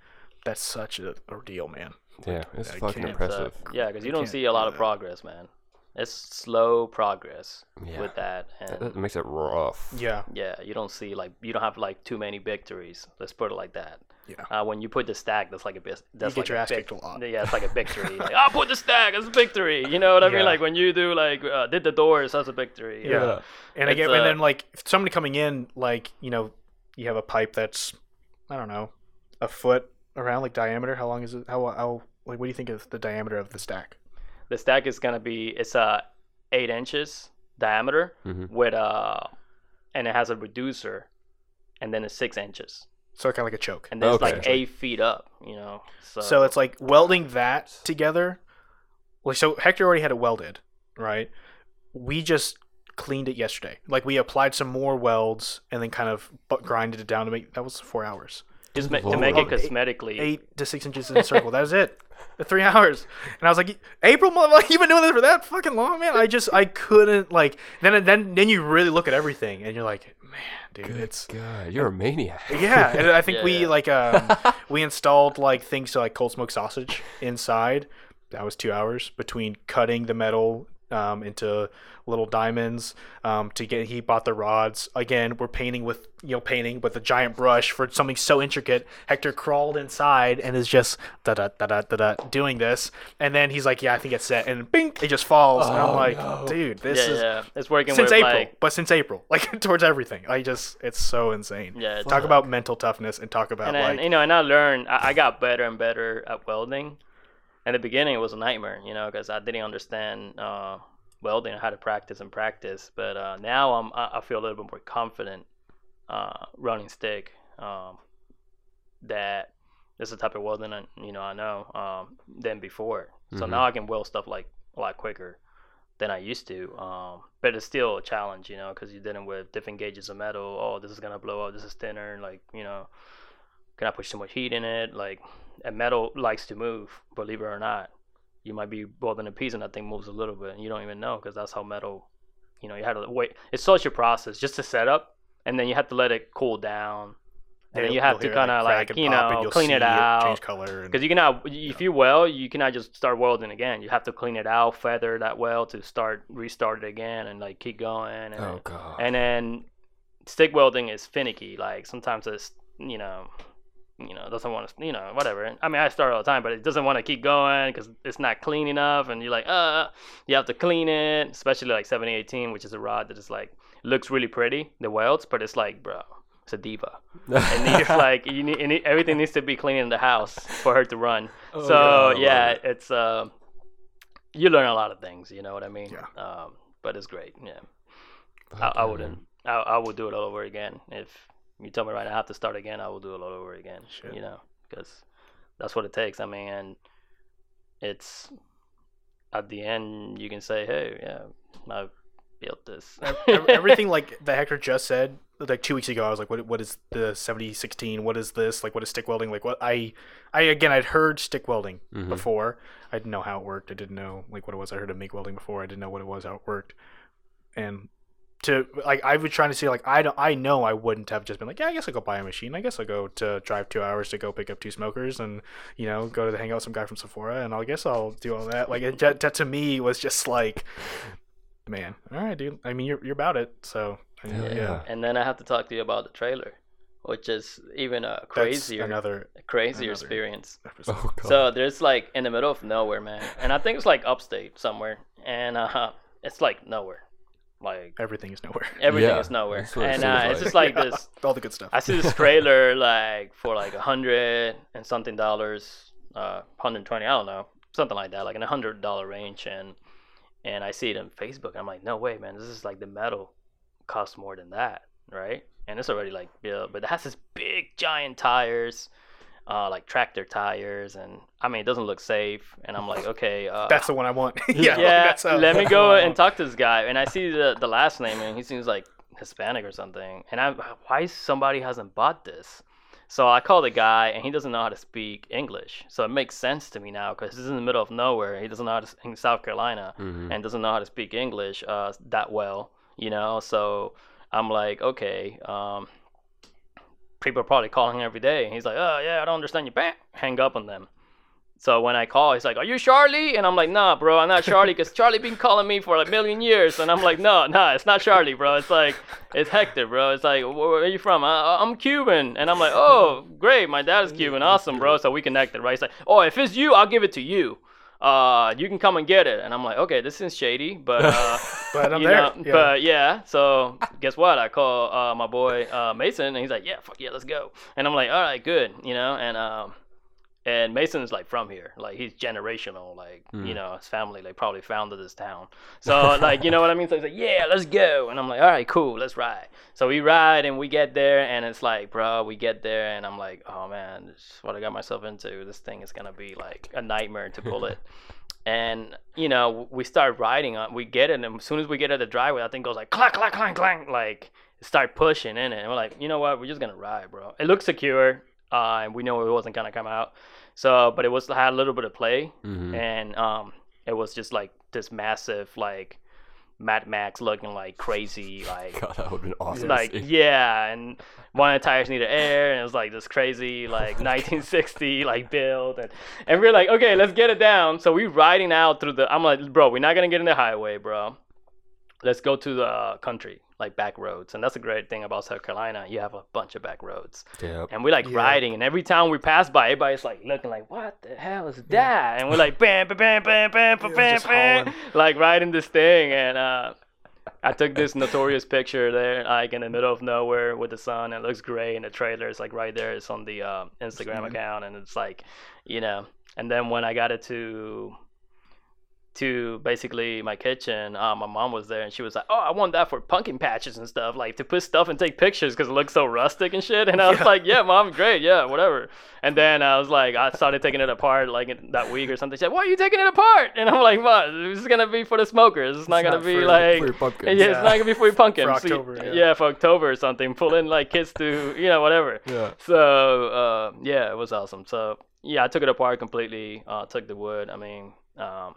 that's such a ordeal, man. Yeah, it's I fucking can't, uh, impressive. yeah, because you don't see a lot of progress, man. It's slow progress Yeah. with that, That, and that makes it rough. Yeah, yeah, you don't see like you don't have like too many victories. Let's put it like that. yeah. Uh, when you put the stack, that's like a bis- that's get like your a ass vic- kicked a lot. Yeah, it's like a victory. like, I'll put the stack as a victory. You know what I Yeah. mean? Like when you do like uh, did the doors, that's a victory. Yeah. Yeah. And again, It's, and uh, then like if somebody coming in, like you know, you have a pipe that's I don't know, a foot around like diameter. How long is it? How how like what do you think of the diameter of the stack? The stack is gonna be it's uh eight inches diameter Mhm. with uh and it has a reducer, and then it's six inches, So kind of like a choke. and then it's like eight feet up. You know. So, So it's like welding that together. Like so, Hector already had it welded, right? We just cleaned it yesterday. Like we applied some more welds and then kind of bu- grinded it down to make that was four hours, just ma- to make it cosmetically. eight to six inches in a circle. that was it. The three hours, and I was like, April, motherfucker, you been doing this for that fucking long, man? I just I couldn't like. Then then then you really look at everything and you're like, man, dude, Good it's God, you're a maniac. yeah, and I think Yeah, we yeah. like um, we installed like things to like cold smoke sausage inside. That was two hours between cutting the metal um, into little diamonds um, to get. He bought the rods. Again, we're painting with you know painting with a giant brush for something so intricate. Hector crawled inside and is just da da da da da da doing this, and then he's like, "Yeah, I think it's set," and bing, it just falls. and I'm like, "Dude, this yeah, is." yeah. It's working Since with April, like but since April, like towards everything, I just it's so insane. Yeah, it's- talk about mental toughness and talk about and then like you know, and I learned. I, I got better and better at welding. In the beginning, it was a nightmare, you know, because I didn't understand uh, welding, how to practice and practice. But uh, now I'm, I feel a little bit more confident uh, running stick. Um, that this is the type of welding I, you know I know um, than before. So Mhm. now I can weld stuff like a lot quicker than I used to. Um, but it's still a challenge, you know, because you're dealing with different gauges of metal. Oh, this is gonna blow up. This is thinner. Like you know, can I push too much heat in it? Like, and metal likes to move, believe it or not. You might be welding a piece and that thing moves a little bit, and you don't even know because that's how metal. You know, you have to wait. It's such a process just to set up, and then you have to let it cool down, and then you have to kind of like you know clean it out change color, because you cannot if you weld you cannot just start welding again you have to clean it out feather that weld to start restart it again and like keep going and, Oh god. and then stick welding is finicky like sometimes it's you know you know doesn't want to you know whatever i mean i start all the time but it doesn't want to keep going because it's not clean enough and you're like uh you have to clean it especially like 7018 which is a rod that is like looks really pretty the welds but it's like bro it's a diva it needs like you need, need everything needs to be clean in the house for her to run. Oh, so yeah, yeah, it. it's uh, you learn a lot of things. You know what I mean? Yeah. Um, but it's great. Yeah, I, I wouldn't. I, I would do it all over again if you tell me right now I have to start again. I will do it all over again. Shit. You know, because that's what it takes. I mean, and it's at the end you can say, hey, yeah, I built this. Everything like that Hector just said like two weeks ago I was like what what is the 7016 what is this like what is stick welding like what I I again I'd heard stick welding Mhm. before I didn't know how it worked I didn't know like what it was I heard of MIG welding before I didn't know what it was how it worked and to like I was trying to see like I don't I know I wouldn't have just been like yeah I guess I'll go buy a machine. I guess I'll go to drive two hours to go pick up two smokers and you know go to the hang out with some guy from Sephora and I guess I'll do all that. Like it, that, that to me was just like man all right dude. I mean you're, you're about it. So I mean, Hell yeah, yeah. and then I have to talk to you about the trailer, which is even a That's crazier, another crazier another- experience. Oh god. So there's like in the middle of nowhere, man, and I think it's like upstate somewhere, and uh, it's like nowhere, like everything is nowhere everything Yeah, is nowhere, that's and seems uh, it's just like Yeah, this. all the good stuff I see this trailer like for like a hundred and something dollars, uh, hundred twenty, I don't know, something like that, like in a hundred dollar range, and and I see it on Facebook. I'm like, no way, man, this is like the metal costs more than that, right? And it's already like built, but it has this big giant tires, uh, like tractor tires, and I mean, it doesn't look safe. And I'm like, okay, uh, that's the one I want yeah, yeah, that's how- let me go and talk to this guy. And I see the, the last name, and he seems like Hispanic or something. And I'm, why somebody hasn't bought this? So I call the guy, and he doesn't know how to speak English. So it makes sense to me now because he's in the middle of nowhere. He doesn't know how to in South Carolina, Mhm. and doesn't know how to speak English uh, that well. You know, so I'm like, okay. Um, people are probably calling every day. He's like, oh, yeah, I don't understand you. Bam, hang up on them. So when I call, he's like, "Are you Charlie?" And I'm like, "Nah, bro, I'm not Charlie, cause Charlie been calling me for a million years." And I'm like, "No, nah, it's not Charlie, bro. It's like, it's Hector, bro. It's like, where, are you from? I, I'm Cuban." And I'm like, "Oh, great, my dad is Cuban, awesome, bro." So we connected, right? He's like, "Oh, if it's you, I'll give it to you. Uh, you can come and get it." And I'm like, "Okay, this is shady, but uh, but I'm there know, yeah. But yeah, so guess what? I call uh, my boy uh, Mason, and he's like, "Yeah, fuck yeah, let's go." And I'm like, "All right, good," you know. And um, and Mason is like from here, like he's generational, like you Mm. know, his family like probably founded this town. So like, you know what I mean? So he's like, "Yeah, let's go," and I'm like, "All right, cool, let's ride." So we ride and we get there, and it's like, bro, we get there, and I'm like, "Oh man, this is what I got myself into. This thing is gonna be like a nightmare to pull it." and you know we start riding on we get it and as soon as we get at the driveway that thing goes like clack clack clank clank like start pushing in it and we're like you know what we're just gonna ride bro it looks secure uh and we know it wasn't gonna come out so but it was had a little bit of play Mhm. and um it was just like this massive like Mad Max looking like crazy, like God, that would have been awesome. like yeah, and one of the tires needed air, and it was like this crazy like 1960 like build, and and we are like, okay, let's get it down. So we're riding out through the. I'm like, bro, we're not gonna get in the highway, bro. Let's go to the country, like back roads, and that's a great thing about South Carolina. You have a bunch of back roads, Yep. and we like Yeah. riding, and every time we pass by, everybody's like looking like, what the hell is that? And we're like, bam, bam, bam, bam, bam, bam, bam, bam, like riding this thing, and uh. I took this notorious picture there, like in the middle of nowhere with the sun. It looks great, and the trailer is like right there. It's on the uh, Instagram account, and it's like, you know. And then when I got it to to basically my kitchen, uh, my mom was there, and she was like, "Oh, I want that for pumpkin patches and stuff, like to put stuff and take pictures because it looks so rustic and shit." And I was Yeah. like, "Yeah, mom, great, yeah, whatever." And then I was like, I started taking it apart like that week or something. She said, "Why are you taking it apart?" And I'm like, "What? This is gonna be for the smokers. It's not It's gonna not be for- like." For your pumpkins. Yeah, it's not gonna be for your pumpkins. For So yeah. yeah. for October or something. Pull in like kids to, you know, whatever. Yeah. So uh, yeah, it was awesome. So yeah, I took it apart completely. Uh, took the wood. I mean, um,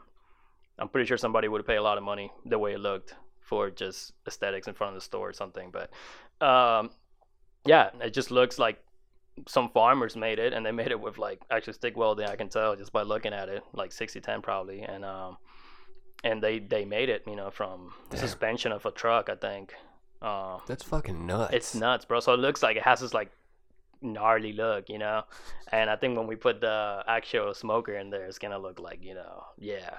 I'm pretty sure somebody would pay a lot of money the way it looked for just aesthetics in front of the store or something. But um, yeah, it just looks like some farmers made it, and they made it with like actually stick welding. I can tell just by looking at it, like 60-10 probably, and um, and they they made it, you know, from Damn. suspension of a truck, I think. Um, That's fucking nuts. it's nuts, bro. So it looks like it has this like gnarly look, you know. And I think when we put the actual smoker in there, it's gonna look like you know, yeah,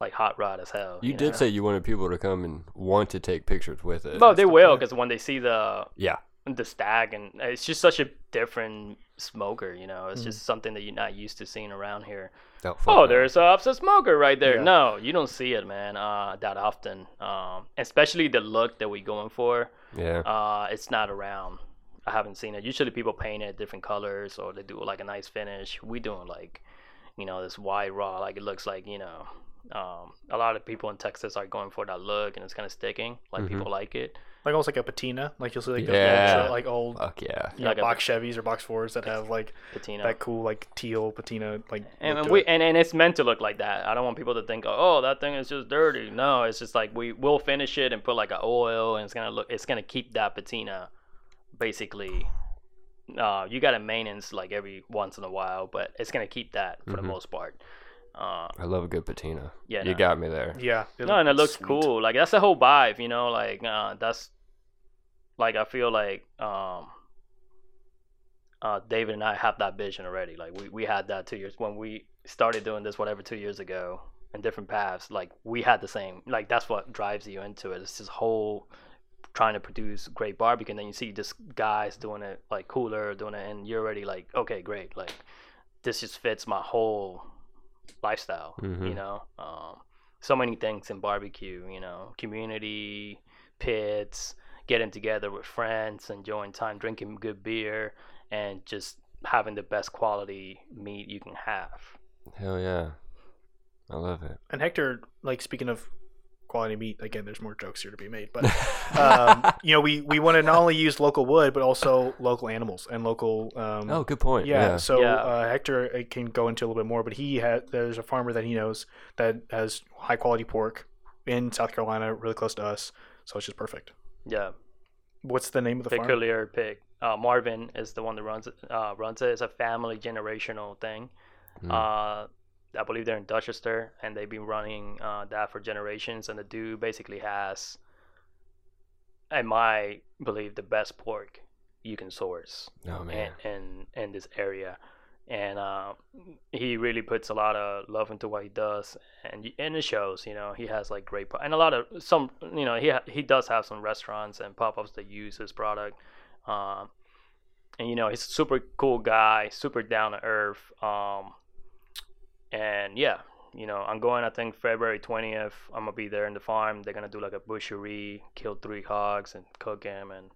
like hot rod as hell. You know? did say you wanted people to come and want to take pictures with it. No, they will because when they see the Yeah. the stack and it's just such a different smoker, you know. It's just something that you're not used to seeing around here. Oh, Oh, there's a offset smoker right there. Yeah. No, you don't see it, man, uh, that often. Um, especially the look that we're going for. Yeah. Uh, it's not around. I haven't seen it. Usually people paint it different colors or they do like a nice finish. We doing like, you know, this white raw. Like it looks like you know, um, a lot of people in Texas are going for that look and it's kind of sticking. Like Mhm. people like it. Like almost like a patina. Like you'll see like those Yeah. old, like old Fuck yeah. you know, Like a- box Chevys or box Fords that have like Patina. that cool like teal patina like. and, and we and, and it's meant to look like that. I don't want people to think, oh, that thing is just dirty. No, it's just like we will finish it and put like an oil, and it's gonna look. It's gonna keep that patina, basically. Uh, you gotta maintenance like every once in a while, but it's gonna keep that for Mhm. the most part. Uh, I love a good patina. Yeah, You no. got me there. yeah. no, and it looks sweet. cool. Like that's the whole vibe, you know. Like uh, that's like I feel like um, uh, David and I have that vision already. Like we we had that two years when we started doing this, whatever, two years ago, in different paths. Like we had the same. Like that's what drives you into it. It's this whole trying to produce great barbecue, and then you see this guys doing it like cooler, doing it, and you're already like, okay, great. Like this just fits my whole lifestyle. You Mhm. know, um, so many things in barbecue. You know, community, pits, getting together with friends, enjoying time, drinking good beer, and just having the best quality meat you can have. Hell yeah. I love it. And Hector, like speaking of quality meat, again, there's more jokes here to be made, but um, you know, we we want to not only use local wood, but also local animals and local. Um, oh, good point. yeah. Yeah. So Yeah. Uh, Hector can go into a little bit more, but he had there's a farmer that he knows that has high quality pork in South Carolina, really close to us. So it's just perfect. Yeah, What's the name of the farm? peculiar pig. Uh, Marvin is the one that runs it. Uh, runs it. It's a family generational thing. Mm. I believe they're in Dorchester, and they've been running uh, that for generations. And the dude basically has, in my believe, the best pork you can source oh man. in, in in this area. And uh, he really puts a lot of love into what he does, and and it shows. You know, he has like great and a lot of some. You know, he ha- he does have some restaurants and pop ups that use his product. Um, and you know, he's a super cool guy, super down to earth. Um, and yeah, you know, I'm going. I think February 20th. I'm gonna be there in the farm. They're gonna do like a butchery, kill three hogs and cook them, and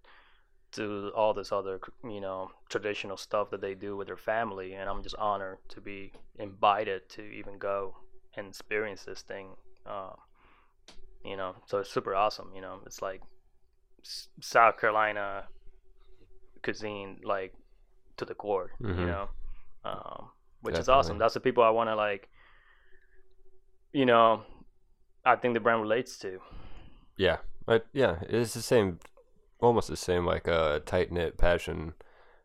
do all this other, you know, traditional stuff that they do with their family. And I'm just honored to be invited to even go and experience this thing. Uh, you know, so it's super awesome. You know, it's like S- South Carolina cuisine, like to the core. You Mhm. know, um, which is awesome. That's the people I want to like. You know, I think the brand relates to. Yeah, but yeah, it's the same, almost the same like a tight knit passion,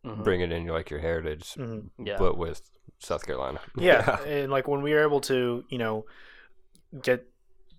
Mhm. bringing in like your heritage, Mhm. Yeah. but with South Carolina. Yeah, and like when we were able to, you know, get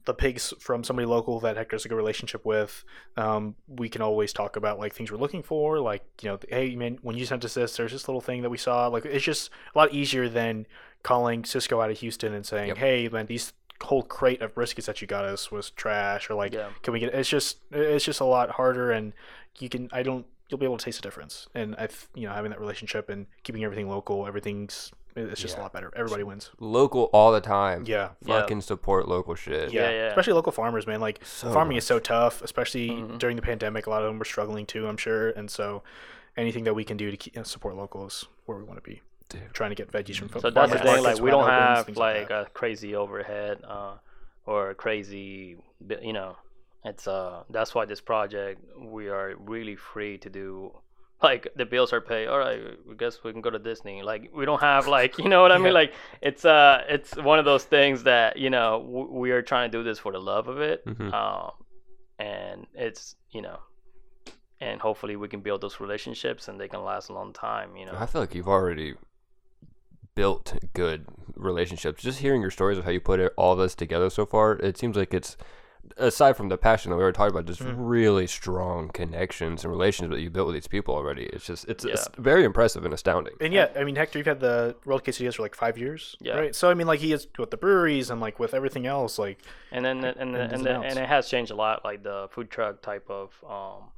the pigs from somebody local that Hector has a good relationship with, um, we can always talk about like things we're looking for. Like, you know, hey man, when you sent us this, there's this little thing that we saw. Like, it's just a lot easier than calling Sysco out of Houston and saying, Yep. hey man, these whole crate of briskets that you got us was trash, or like, Yeah. can we get? It's just it's just a lot harder, and you can I don't you'll be able to taste the difference. And I, th- you know, having that relationship and keeping everything local, everything's it's just Yeah. a lot better. Everybody wins. local all the time. Yeah. Yeah. fucking support local shit. Yeah, Yeah, yeah. especially local farmers, man. Like So farming is so tough, especially Mhm. during the pandemic. A lot of them were struggling too, I'm sure. And so, anything that we can do to keep, you know, support locals where we want to be. Dude. Trying to get veggies from So farmers that's the thing. Like we don't it opens, have like a crazy overhead uh, or a crazy, you know. It's uh that's why this project we are really free to do. Like the bills are paid. All right, I guess we can go to Disney. Like we don't have like you know what I Yeah. mean. Like it's uh it's one of those things that you know w- we are trying to do this for the love of it. Mhm. Um, and it's you know, and hopefully we can build those relationships and they can last a long time. You know. I feel like you've already built good relationships. Just hearing your stories of how you put it, all this together so far, it seems like it's aside from the passion that we were talking about, just Mhm. really strong connections and relations that you built with these people already. It's just it's, it's very impressive and astounding. And yeah, I mean, Hector, you've had the Rolled Quesadillas for like five years, Yeah. right? So I mean, like he is with the breweries and like with everything else, like and then and and and, and, the, and outs. and it has changed a lot like the food truck type of um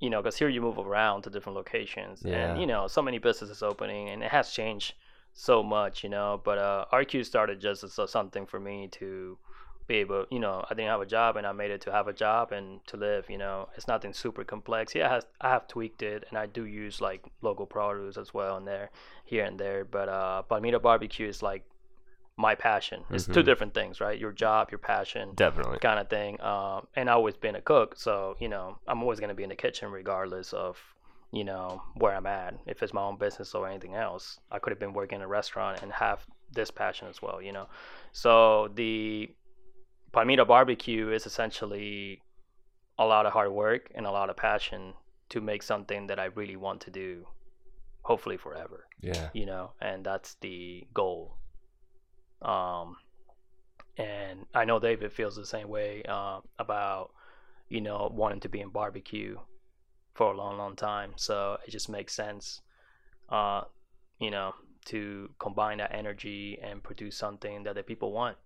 you know because here you move around to different locations Yeah. and you know so many businesses opening and it has changed so much you know but uh rq started just as a, something for me to be able you know i didn't have a job and i made it to have a job and to live you know it's nothing super complex yeah i have, I have tweaked it and i do use like local produce as well in there here and there but uh Palmira barbecue is like my passion it's two Mhm. different things right your job your passion Definitely. kind of thing. Um, and I've always been a cook, so you know I'm always gonna be in the kitchen regardless of you know where I'm at. If it's my own business or anything else, I could have been working in a restaurant and have this passion as well. You know, so the Palmira barbecue is essentially a lot of hard work and a lot of passion to make something that I really want to do, hopefully forever Yeah. you know, and that's the goal. Um, and I know David feels the same way uh, about, you know, wanting to be in barbecue for a long, long time. So it just makes sense, uh, you know, to combine that energy and produce something that the people want.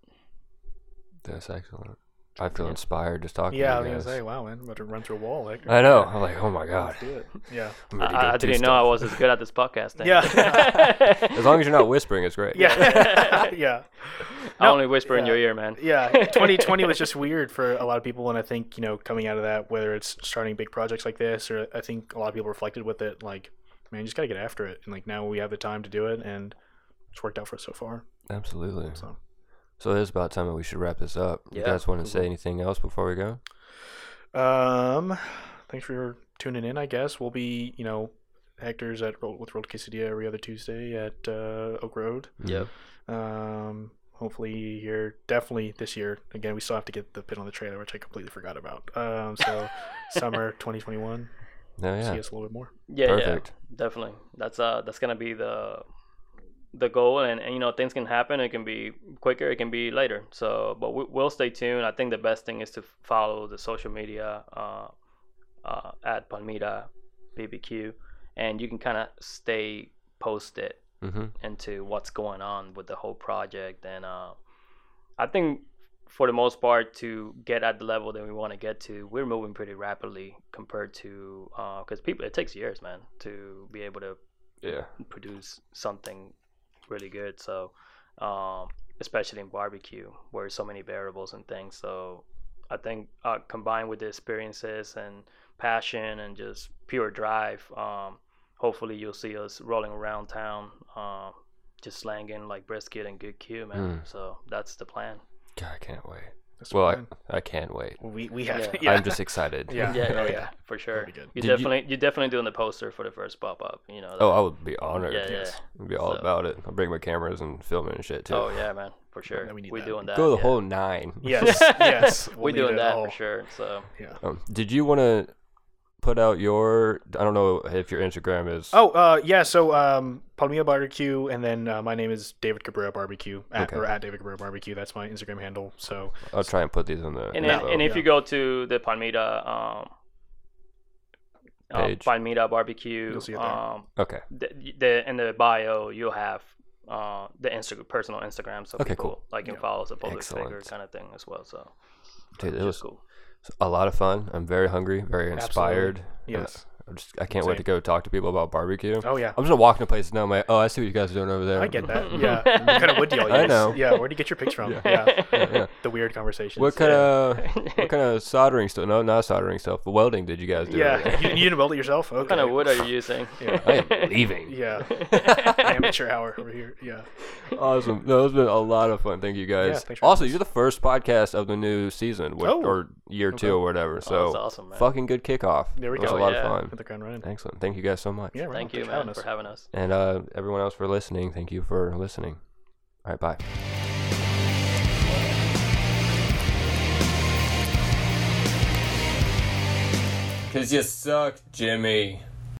That's excellent. I feel Yeah. inspired just talking yeah, I to was you gonna guys. say, wow, man, I'm about to run through a wall. Hector. I know. I'm like, oh my god. Let's do it. Yeah, I'm ready to I, I do didn't know I stuff. was as good at this podcast. Thing. Yeah. As long as you're not whispering, it's great. yeah, yeah. I No, only whisper in yeah. your ear, man. yeah 2020 was just weird for a lot of people and i think you know coming out of that whether it's starting big projects like this or i think a lot of people reflected with it like man you just gotta get after it and like now we have the time to do it and it's worked out for us so far Absolutely. so So it is about time that we should wrap this up. You guys want to say anything else before we go? um thanks for tuning in i guess we'll be you know hector's at Ro- with rolled quesadilla every other tuesday at uh, oak road Yep. um hopefully here definitely this year again we still have to get the pin on the trailer which i completely forgot about um so summer 2021 No, yeah. see us a little bit more Yeah, Perfect. yeah, definitely. That's uh, that's gonna be the the goal, and, and you know things can happen. It can be quicker, it can be later. So, but we, we'll stay tuned. I think the best thing is to follow the social media uh, uh, at Palmira BBQ, and you can kind of stay posted Mm-hmm. into what's going on with the whole project. And uh, I think for the most part, to get at the level that we want to get to, we're moving pretty rapidly compared to because people it takes years, man, to be able to Yeah. produce something really good. So, um, especially in barbecue, where so many variables and things. So, I think uh, combined with the experiences and passion and just pure drive, um, hopefully you'll see us rolling around town, uh, just slanging like brisket and good Q, man. Mm. So that's the plan. God, I can't wait. That's Well, I, fine. I can't wait. we we have Yeah. yeah. I'm just excited. Yeah. Yeah, Oh, yeah, yeah. for sure. You Did definitely you... are definitely doing the poster for the first pop up. You know. Oh, I would be honored. yeah, yeah. yes. I'd be all So- about it. I'll bring my cameras and film it and shit too. Oh yeah, man, for sure. then we need We're that. doing that. Go the yeah. whole nine. Yes, yes. We're we'll need doing that all. for sure. So Yeah. Um, did you want to put out your? I don't know if your Instagram is. Oh, uh, yeah. So, um, Palmira Barbecue, and then uh, my name is David Cabrera Barbecue, at, Okay. or at David Cabrera Barbecue. That's my Instagram handle. So, I'll try and put these in the. and info. and if Yeah. you go to the Palmira um, uh, Page. Palmira Barbecue, You'll see it there. um, okay. the, the in the bio you'll have uh, the Instagram personal Instagram, so Okay, people cool. like can Yeah. follow as a public Excellent. figure kind of thing as well. So Dude, which it is was cool. A lot of fun. I'm very hungry, very inspired. and Yes. I'm just, I can't wait to go talk to people about barbecue. oh yeah, I'm just gonna walk into places now. I'm like, oh, I see what you guys are doing over there. I get that. Yeah. what kind of wood do y'all I use? know. Yeah. Where do you get your picks from? Yeah. Yeah. yeah. The weird conversations. What kind yeah. of what kind of soldering stuff? No, not soldering stuff. But welding did you guys do? Yeah. you, you didn't weld it yourself? Okay. What kind of wood are you using? Yeah. I am leaving. Yeah. Amateur hour over here. Yeah. Awesome. No, it's been a lot of fun. Thank you guys. Yeah, thanks for also, you're the first podcast of the new season, which, Oh. or year two or whatever. Oh, so, that's awesome, man. fucking good kickoff. There we It was a lot Yeah. of fun. Hit the ground running. Excellent. Thank you guys so much. Yeah. right. Thank you, Thanks for having man, us. for having us. And uh, everyone else for listening, thank you for listening. All right, bye. Cause you suck, Jimmy.